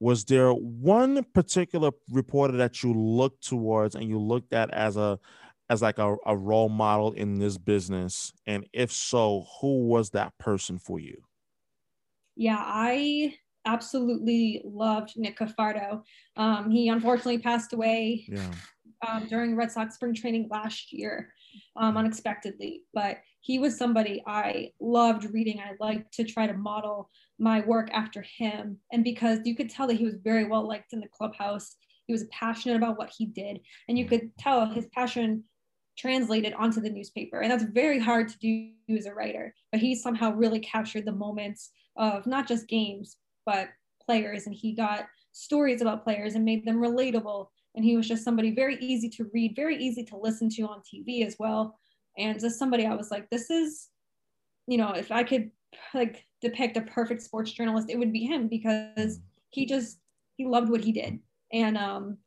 [SPEAKER 1] was there one particular reporter that you looked towards and you looked at as a as like a, a role model in this business? And if so, who was that person for you?
[SPEAKER 2] Yeah, I absolutely loved Nick Cafardo. Um, he unfortunately passed away yeah. um, during Red Sox spring training last year um, unexpectedly, but he was somebody I loved reading. I liked to try to model my work after him. And because you could tell that he was very well liked in the clubhouse, he was passionate about what he did. And you could tell his passion translated onto the newspaper. And that's very hard to do as a writer, but he somehow really captured the moments of not just games, but players. And he got stories about players and made them relatable. And he was just somebody very easy to read, very easy to listen to on TV as well. And just somebody I was like, this is, you know, if I could like depict a perfect sports journalist, it would be him because he just, he loved what he did. And um,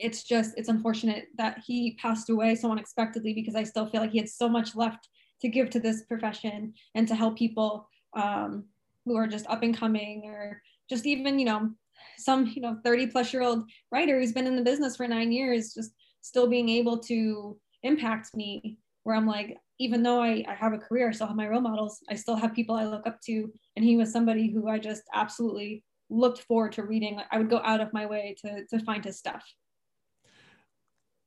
[SPEAKER 2] it's just it's unfortunate that he passed away so unexpectedly because I still feel like he had so much left to give to this profession and to help people um, who are just up and coming or just even you know some you know 30 plus year old writer who's been in the business for nine years just still being able to impact me where i'm like even though I, I have a career i still have my role models i still have people i look up to. And he was somebody who i just absolutely looked forward to reading. I would go out of my way to, to find his stuff.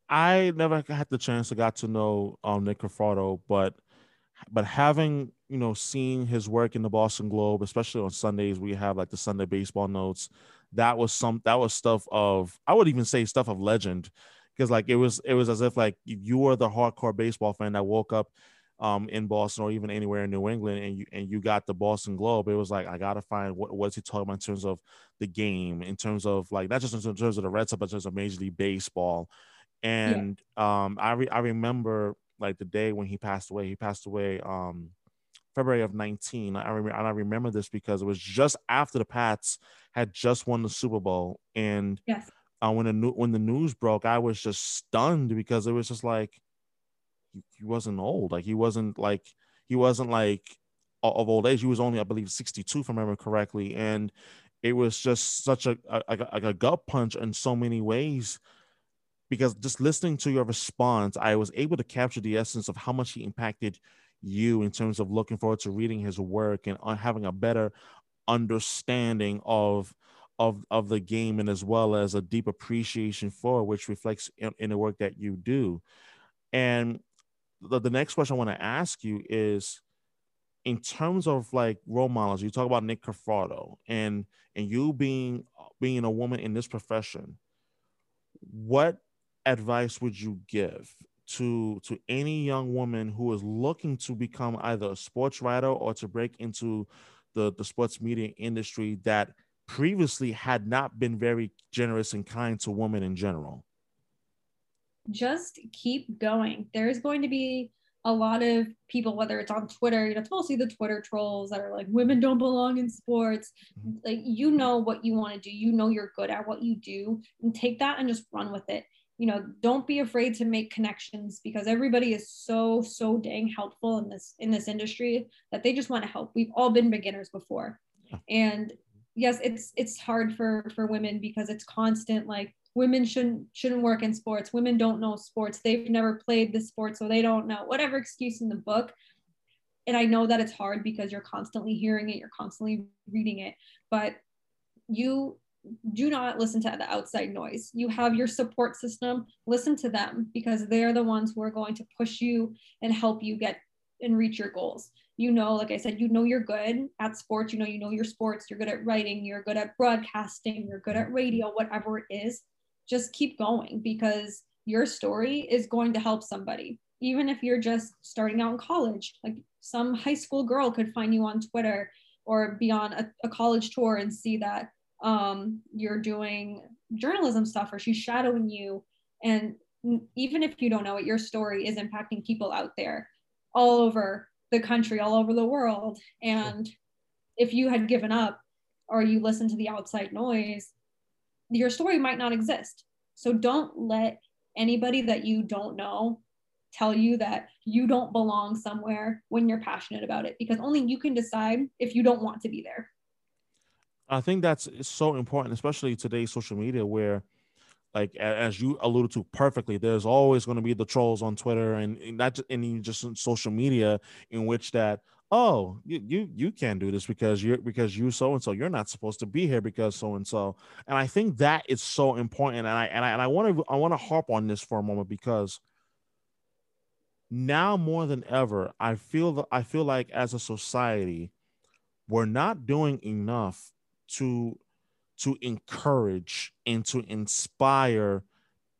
[SPEAKER 1] I never had the chance to got to know um, Nick Cafardo, but but having you know seen his work in the Boston Globe, especially on Sundays, we have like the Sunday baseball notes. That was some that was stuff of I would even say stuff of legend because like it was it was as if like you were the hardcore baseball fan that woke up um, in Boston or even anywhere in New England, and you and you got the Boston Globe, it was like I gotta find what what's he talking about in terms of the game, in terms of like not just in terms of the Red Sox, but in terms of Major League Baseball. And yeah. um, I re- I remember like the day when he passed away. He passed away um, February of 19. I remember and I remember this because it was just after the Pats had just won the Super Bowl, and
[SPEAKER 2] yes.
[SPEAKER 1] Uh, when the when the news broke, I was just stunned because it was just like he, he wasn't old. Like he wasn't like he wasn't like of old age. He was only, I believe, 62, if I remember correctly. And it was just such a, a, a, a gut punch in so many ways because just listening to your response, I was able to capture the essence of how much he impacted you in terms of looking forward to reading his work and uh, having a better understanding of of of the game and as well as a deep appreciation for which reflects in, in the work that you do. And the, the next question i want to ask you is in terms of like role models you talk about nick cafardo and and you being being a woman in this profession what advice would you give to to any young woman who is looking to become either a sports writer or to break into the the sports media industry that previously had not been very generous and kind to women in general
[SPEAKER 2] just keep going there's going to be a lot of people, whether it's on Twitter, you know, it's mostly the Twitter trolls that are like, women don't belong in sports. Mm-hmm. Like, you know what you want to do, you know you're good at what you do, and take that and just run with it. You know, don't be afraid to make connections because everybody is so, so dang helpful in this in this industry that they just want to help. We've all been beginners before. And yes, it's it's hard for for women because it's constant like women shouldn't shouldn't work in sports. Women don't know sports. They've never played the sport so they don't know. Whatever excuse in the book. And i know that it's hard because you're constantly hearing it you're constantly reading it but you do not listen to the outside noise. You have your support system. Listen to them because they're the ones who are going to push you and help you get and reach your goals you know like i said you know you're good at sports you know you know your sports you're good at writing you're good at broadcasting you're good at radio whatever it is just keep going because your story is going to help somebody. Even if you're just starting out in college like some high school girl could find you on twitter or be on a, a college tour and see that um, you're doing journalism stuff or she's shadowing you. And even if you don't know it your story is impacting people out there all over the country all over the world and if you had given up or you listened to the outside noise your story might not exist. So don't let anybody that you don't know tell you that you don't belong somewhere when you're passionate about it because only you can decide if you don't want to be there.
[SPEAKER 1] I think that's so important, especially today's social media where like as you alluded to perfectly, there's always going to be the trolls on Twitter and, and not any just social media in which that oh you you you can't do this because you're because you so and so you're not supposed to be here because so and so and i think that is so important and i and i, and I want to i want to harp on this for a moment because now more than ever i feel that i feel like as a society we're not doing enough to to encourage and to inspire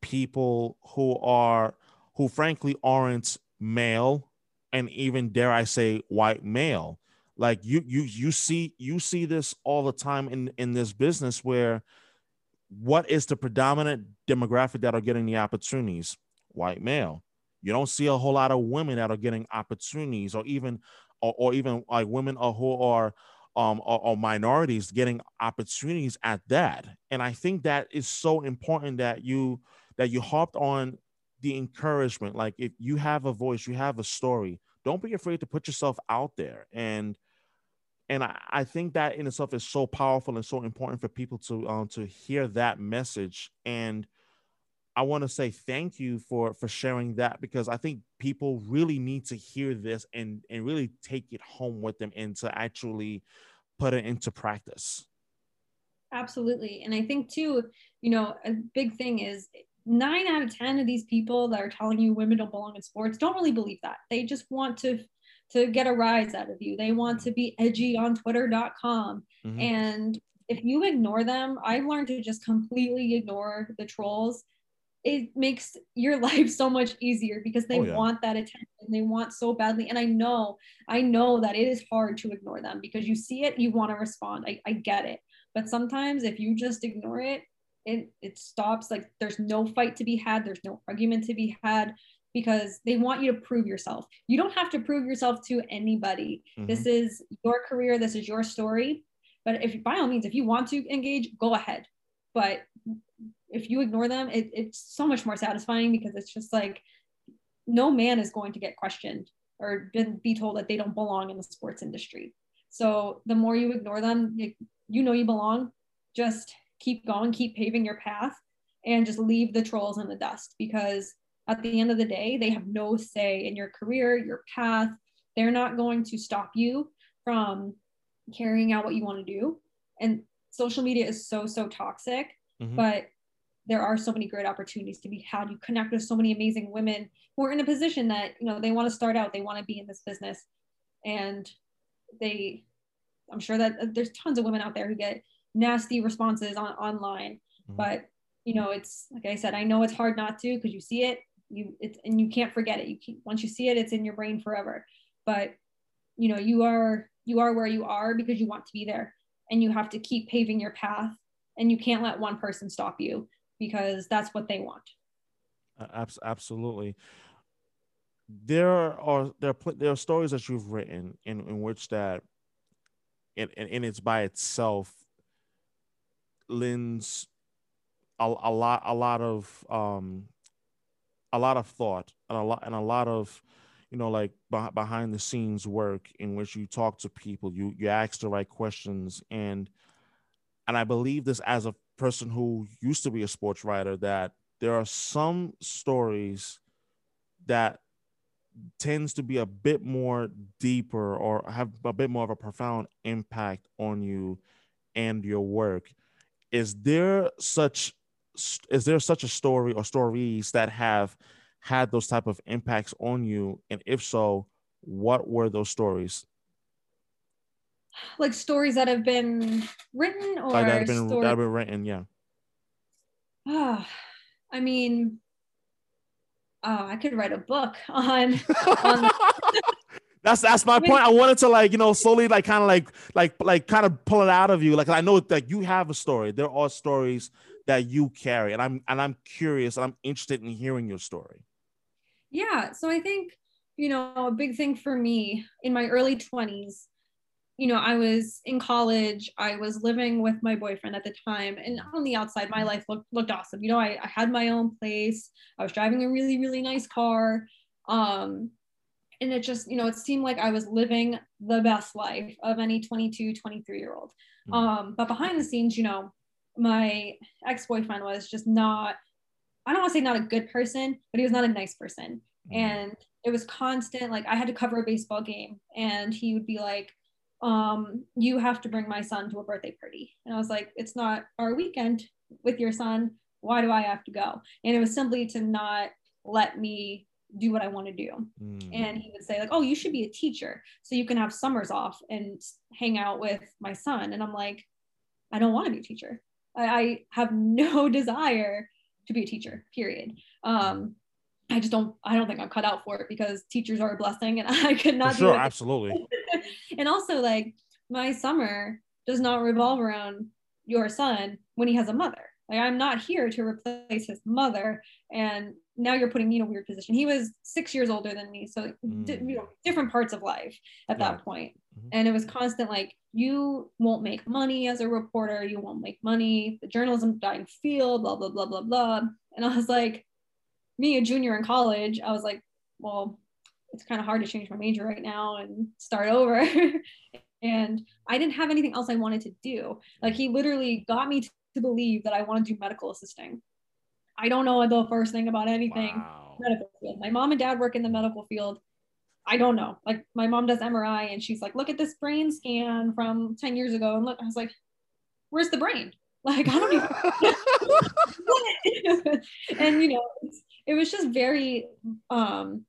[SPEAKER 1] people who are who frankly aren't male and even dare I say white male. Like you you you see you see this all the time in in this business where what is the predominant demographic that are getting the opportunities? White male. You don't see a whole lot of women that are getting opportunities or even or, or even like women who are um or, or minorities getting opportunities at that. And I think that is so important that you that you hopped on the encouragement. Like if you have a voice, you have a story, don't be afraid to put yourself out there. And and I, I think that in itself is so powerful and so important for people to um to hear that message. And I want to say thank you for for sharing that because I think people really need to hear this and and really take it home with them and to actually put it into practice.
[SPEAKER 2] Absolutely. And I think too, you know, a big thing is nine out of 10 of these people that are telling you women don't belong in sports don't really believe that. They just want to to get a rise out of you. They want to be edgy on twitter.com. Mm-hmm. And if you ignore them, I've learned to just completely ignore the trolls. It makes your (laughs) life so much easier because they oh, yeah. want that attention. They want so badly. And I know, I know that it is hard to ignore them because you see it, you want to respond. I, I get it. But sometimes if you just ignore it, it it stops like there's no fight to be had there's no argument to be had because they want you to prove yourself you don't have to prove yourself to anybody mm-hmm. this is your career this is your story but if by all means if you want to engage go ahead but if you ignore them it, it's so much more satisfying because it's just like no man is going to get questioned or be told that they don't belong in the sports industry so the more you ignore them you know you belong just keep going, keep paving your path, and just leave the trolls in the dust because at the end of the day, they have no say in your career, your path. They're not going to stop you from carrying out what you want to do. And social media is so, so toxic, mm-hmm. but there are so many great opportunities to be had. You connect with so many amazing women who are in a position that, you know, they want to start out, they want to be in this business. And they, I'm sure that there's tons of women out there who get nasty responses on online mm-hmm. but you know it's like i said i know it's hard not to because you see it you it's and you can't forget it you keep once you see it it's in your brain forever but you know you are you are where you are because you want to be there and you have to keep paving your path and you can't let one person stop you because that's what they want.
[SPEAKER 1] Uh, absolutely. There are there are, there are stories that you've written in, in which that in, in, in it's by itself lends a, a lot a lot of um a lot of thought and a lot and a lot of you know like behind the scenes work in which you talk to people you you ask the right questions. And and i believe this as a person who used to be a sports writer that there are some stories that tends to be a bit more deeper or have a bit more of a profound impact on you and your work. Is there such is there such a story or stories that have had those type of impacts on you? And if so what were those stories
[SPEAKER 2] like stories that have been written or
[SPEAKER 1] that have been, that have been written yeah
[SPEAKER 2] oh, i mean oh, I could write a book (laughs) on. on (laughs)
[SPEAKER 1] that's that's my point. I wanted to like you know slowly like kind of like like like kind of pull it out of you. Like I know that you have a story. There are stories that you carry, and I'm and I'm curious and I'm interested in hearing your story.
[SPEAKER 2] Yeah. So I think you know a big thing for me in my early 20s you know, I was in college, I was living with my boyfriend at the time, and on the outside, my life looked, looked awesome. You know, I, I had my own place, I was driving a really, really nice car. Um, and it just, you know, it seemed like I was living the best life of any 22, 23 year old. Mm-hmm. Um, but behind the scenes, you know, my ex boyfriend was just not, I don't want to say not a good person, but he was not a nice person. Mm-hmm. And it was constant, like, I had to cover a baseball game, and he would be like, um, you have to bring my son to a birthday party. And I was like, it's not our weekend with your son. Why do I have to go? And it was simply to not let me do what I want to do. Mm. And he would say, like, oh, you should be a teacher so you can have summers off and hang out with my son. And I'm like, I don't want to be a teacher. I, I have (laughs) no desire to be a teacher, period. Um, I just don't I don't think I'm cut out for it because teachers are a blessing and (laughs) I could not
[SPEAKER 1] for sure, absolutely. (laughs)
[SPEAKER 2] and also like my summer does not revolve around your son when he has a mother. Like I'm not here to replace his mother. And now you're putting me in a weird position. He was six years older than me. So mm. di- you know, different parts of life at yeah. that point. Mm-hmm. And it was constant like, you won't make money as a reporter, you won't make money, the journalism dying field, blah, blah, blah, blah, blah. And I was like, me, a junior in college, I was like, well, it's kind of hard to change my major right now and start over. (laughs) and I didn't have anything else I wanted to do. Like he literally got me to believe that I want to do medical assisting. I don't know the first thing about anything wow. medical field. My mom and dad work in the medical field. I don't know. Like my mom does MRI and she's like, look at this brain scan from 10 years ago. And look, I was like, where's the brain? Like, I don't even. (laughs) (laughs) and you know, it was just very um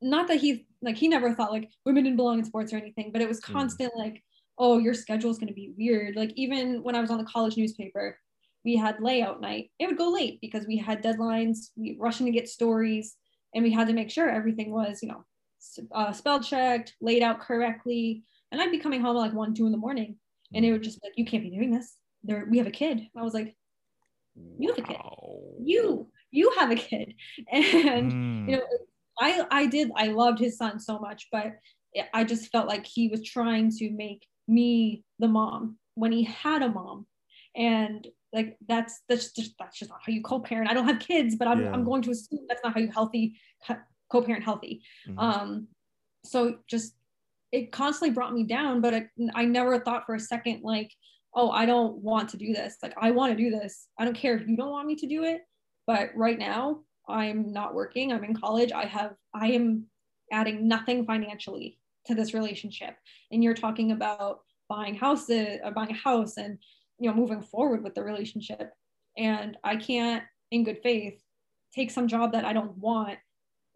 [SPEAKER 2] not that he like he never thought like women didn't belong in sports or anything, but it was hmm. constant mm. like, oh, your schedule is going to be weird. Like even when I was on the college newspaper, we had layout night. It would go late because we had deadlines. We rushing to get stories, and we had to make sure everything was you know uh, spell checked, laid out correctly. And I'd be coming home at like one, two in the morning, and it would just like, you can't be doing this. There, we have a kid. I was like, you have a kid. You, you have a kid, (laughs) and mm. you know I I did I loved his son so much, but I just felt like he was trying to make me the mom when he had a mom, and like that's that's just that's just not how you co-parent. I don't have kids, but I'm yeah. I'm going to assume that's not how you healthy co-parent healthy. Mm-hmm. Um, so just it constantly brought me down, but it, I never thought for a second like, oh, I don't want to do this. Like I want to do this. I don't care if you don't want me to do it, but right now I'm not working, I'm in college, I have, I am adding nothing financially to this relationship. And you're talking about buying houses, or uh, buying a house and, you know, moving forward with the relationship. And I can't, in good faith, take some job that I don't want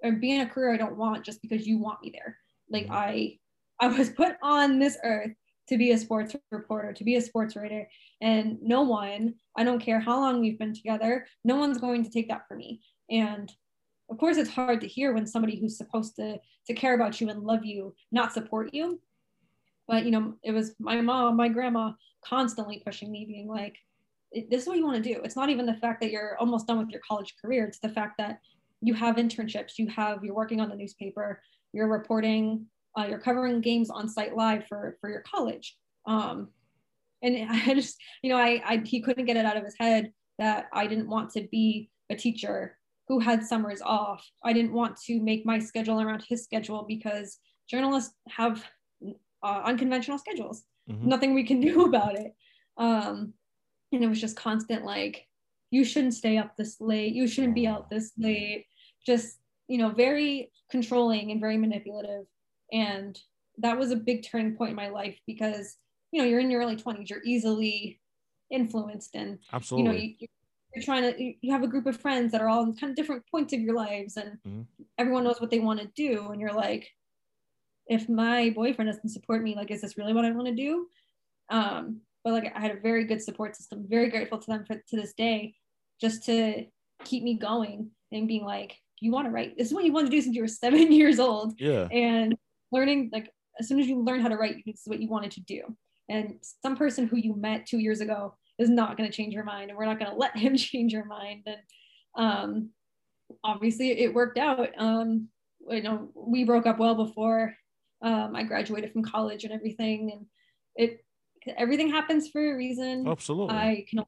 [SPEAKER 2] or be in a career I don't want just because you want me there. Like mm-hmm. I, I was put on this earth to be a sports reporter, to be a sports writer. And no one, I don't care how long we've been together, no one's going to take that from me. And of course, it's hard to hear when somebody who's supposed to to care about you and love you not support you. But you know, it was my mom, my grandma constantly pushing me, being like, "This is what you want to do." It's not even the fact that you're almost done with your college career; it's the fact that you have internships, you have you're working on the newspaper, you're reporting, uh, you're covering games on site live for for your college. Um, and (laughs) I just, you know, I, I he couldn't get it out of his head that I didn't want to be a teacher who had summers off. I didn't want to make my schedule around his schedule because journalists have uh, unconventional schedules. Mm-hmm. Nothing we can do (laughs) about it. Um, and it was just constant like, you shouldn't stay up this late. You shouldn't be out this late. Just, you know, very controlling and very manipulative. And that was a big turning point in my life because, you know, you're in your early 20s, you're easily influenced and,
[SPEAKER 1] Absolutely.
[SPEAKER 2] you know, you, you're trying to you have a group of friends that are all in kind of different points of your lives and mm-hmm. everyone knows what they want to do and you're like if my boyfriend doesn't support me like is this really what i want to do um but like i had a very good support system very grateful to them for to this day just to keep me going and being like you want to write this is what you want to do since you were seven (laughs) years old
[SPEAKER 1] yeah
[SPEAKER 2] and learning like as soon as you learn how to write this is what you wanted to do. And some person who you met two years ago is not going to change your mind and we're not going to let him (laughs) change your mind. And um, obviously it worked out. Um, you know we broke up well before um, i graduated from college and everything and it everything happens for a reason.
[SPEAKER 1] Absolutely.
[SPEAKER 2] I can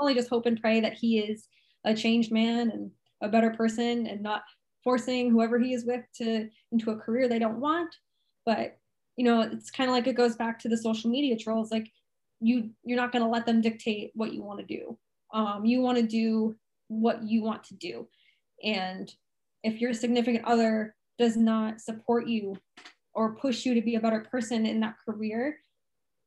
[SPEAKER 2] only just hope and pray that he is a changed man and a better person and not forcing whoever he is with to into a career they don't want. But you know it's kind of like it goes back to the social media trolls like you you're not going to let them dictate what you want to do. Um, you want to do what you want to do. And if your significant other does not support you or push you to be a better person in that career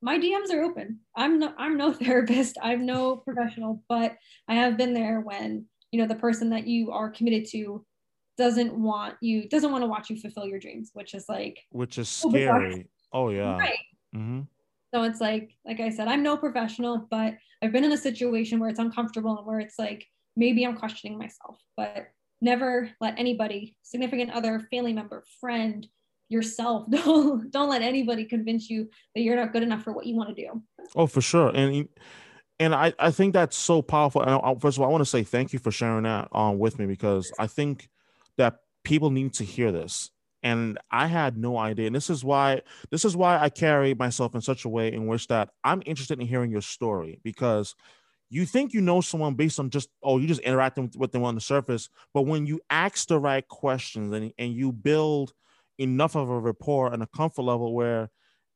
[SPEAKER 2] my dms are open. I'm no i'm no (laughs) therapist. I'm no professional but i have been there when you know the person that you are committed to doesn't want you doesn't want to watch you fulfill your dreams which is like
[SPEAKER 1] which is scary oh yeah
[SPEAKER 2] right mm-hmm. So it's like, like I said, I'm no professional, but I've been in a situation where it's uncomfortable and where it's like, maybe I'm questioning myself, but never let anybody, significant other, family member, friend, yourself, (laughs) don't, don't let anybody convince you that you're not good enough for what you want to do.
[SPEAKER 1] Oh, for sure. And, and I, I think that's so powerful. And first of all, I want to say thank you for sharing that um, with me because I think that people need to hear this. And I had no idea. And this is why this is why I carry myself in such a way in which that I'm interested in hearing your story. Because you think you know someone based on just oh you just interacting with them on the surface, but when you ask the right questions and and you build enough of a rapport and a comfort level where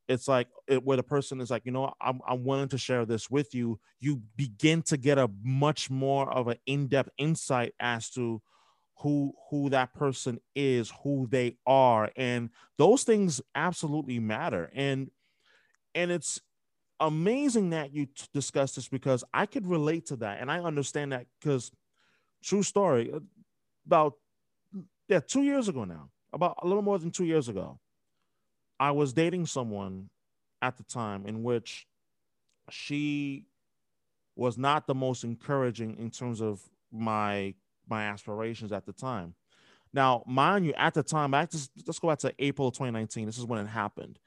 [SPEAKER 1] it's like it, where the person is like you know I'm, I'm willing to share this with you you begin to get a much more of an in-depth insight as to who who that person is who they are and those things absolutely matter. And and it's amazing that you t- discuss this because i could relate to that and i understand that because true story uh, about yeah two years ago now about a little more than two years ago i was dating someone at the time in which she was not the most encouraging in terms of my my aspirations at the time. Now, mind you, at the time, back to, let's go back to April of 2019. This is when it happened.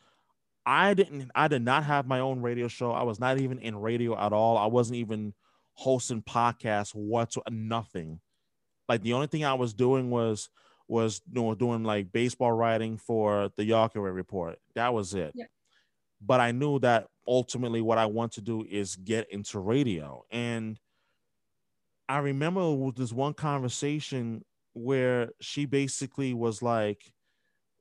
[SPEAKER 1] I didn't, I did not have my own radio show. I was not even in radio at all. I wasn't even hosting podcasts whatsoever, nothing. Like the only thing I was doing was was you know, doing like baseball writing for the Yawkey Report. That was it. Yeah. But I knew that ultimately what I want to do is get into radio. And I remember this one conversation where she basically was like,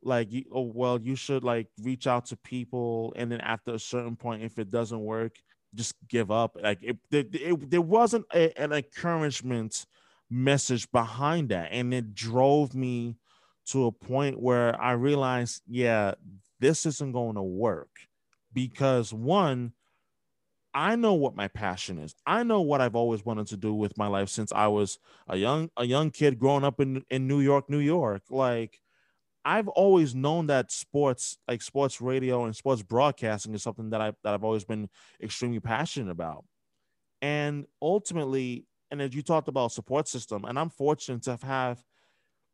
[SPEAKER 1] like, oh well, you should like reach out to people, and then after a certain point, if it doesn't work, just give up. Like it, it, it there wasn't a, an encouragement message behind that, and it drove me to a point where I realized, yeah, this isn't going to work because one I know what my passion is. I know what I've always wanted to do with my life since I was a young a young kid growing up in in New York, New York. Like I've always known that sports, like sports radio and sports broadcasting is something that I that I've always been extremely passionate about. And ultimately, and as you talked about support system, and I'm fortunate to have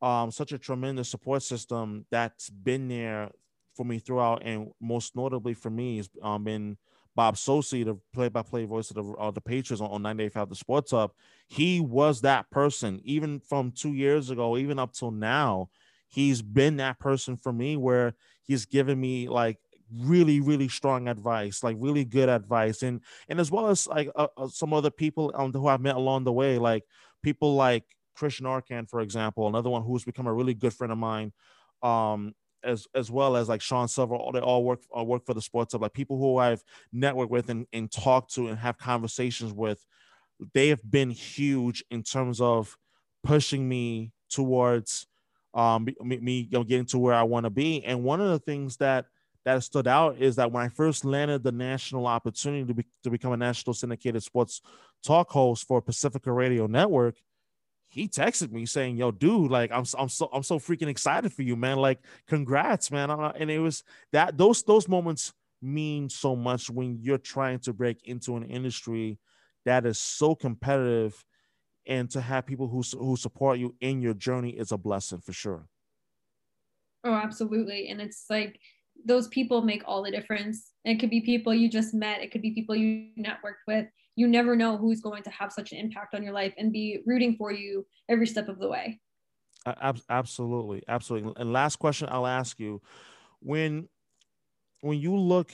[SPEAKER 1] um, such a tremendous support system that's been there for me throughout, and most notably for me has um, been Bob Socci, the play-by-play voice of the, uh, the Patriots on, on 98.5 The Sports Hub, he was that person. Even from two years ago, even up till now, he's been that person for me where he's given me like really really strong advice like really good advice and and as well as like uh, uh, some other people um, who i've met along the way like people like Christian Arcand for example another one who's become a really good friend of mine um as as well as like Sean Silver, all they all work uh, work for the sports hub. Like people who I've networked with and, and talked to and have conversations with, they have been huge in terms of pushing me towards um me, me you know, getting to where I want to be. And one of the things that that stood out is that when I first landed the national opportunity to, be, to become a national syndicated sports talk host for Pacifica Radio Network, he texted me saying, "Yo, dude, like I'm I'm so I'm so freaking excited for you, man. Like, congrats, man." And it was that those those moments mean so much when you're trying to break into an industry that is so competitive, and to have people who who support you in your journey is a blessing for sure.
[SPEAKER 2] Oh, absolutely, and it's like those people make all the difference. It could be people you just met, it could be people you networked with. You never know who's going to have such an impact on your life and be rooting for you every step of the way.
[SPEAKER 1] absolutely, absolutely. And last question I'll ask you: when when you look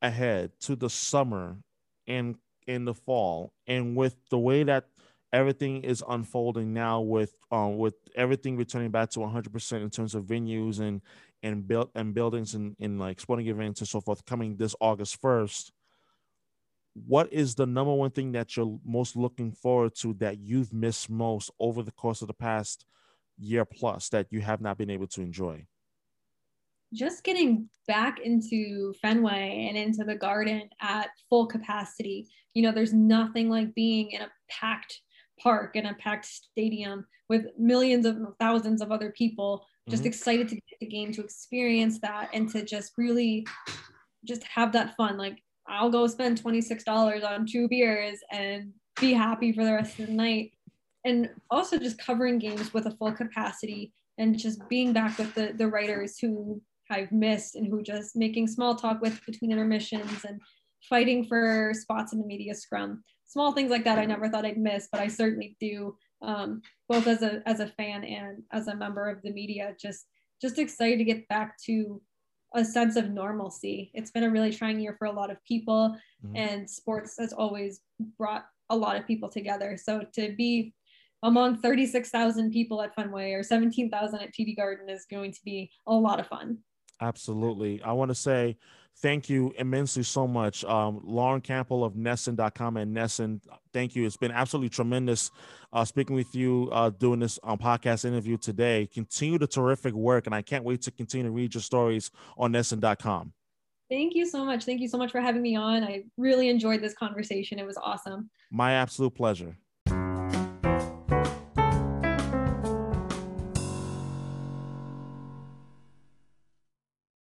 [SPEAKER 1] ahead to the summer and in the fall, and with the way that everything is unfolding now with um with everything returning back to 100% in terms of venues and and built and buildings and in like sporting events and so forth coming this August 1st, what is the number one thing that you're most looking forward to that you've missed most over the course of the past year plus that you have not been able to enjoy?
[SPEAKER 2] Just getting back into Fenway and into the garden at full capacity. You know, there's nothing like being in a packed park in a packed stadium with millions of thousands of other people just mm-hmm. excited to get the game to experience that and to just really just have that fun like i'll go spend $26 on two beers and be happy for the rest of the night and also just covering games with a full capacity and just being back with the the writers who I've missed and who just making small talk with between intermissions and fighting for spots in the media scrum. Small things like that I never thought I'd miss, but I certainly do um, both as a as a fan and as a member of the media. Just just excited to get back to a sense of normalcy. It's been a really trying year for a lot of people, mm-hmm. and sports has always brought a lot of people together. So to be among 36,000 people at Fenway or 17,000 at TD Garden is going to be a lot of fun.
[SPEAKER 1] Absolutely. I want to say thank you immensely so much. Um, Lauren Campbell of NESN.com and NESN, thank you. It's been absolutely tremendous uh, speaking with you, uh, doing this um, podcast interview today. Continue the terrific work, and I can't wait to continue to read your stories on NESN.com.
[SPEAKER 2] Thank you so much. Thank you so much for having me on. I really enjoyed this conversation. It was awesome.
[SPEAKER 1] My absolute pleasure.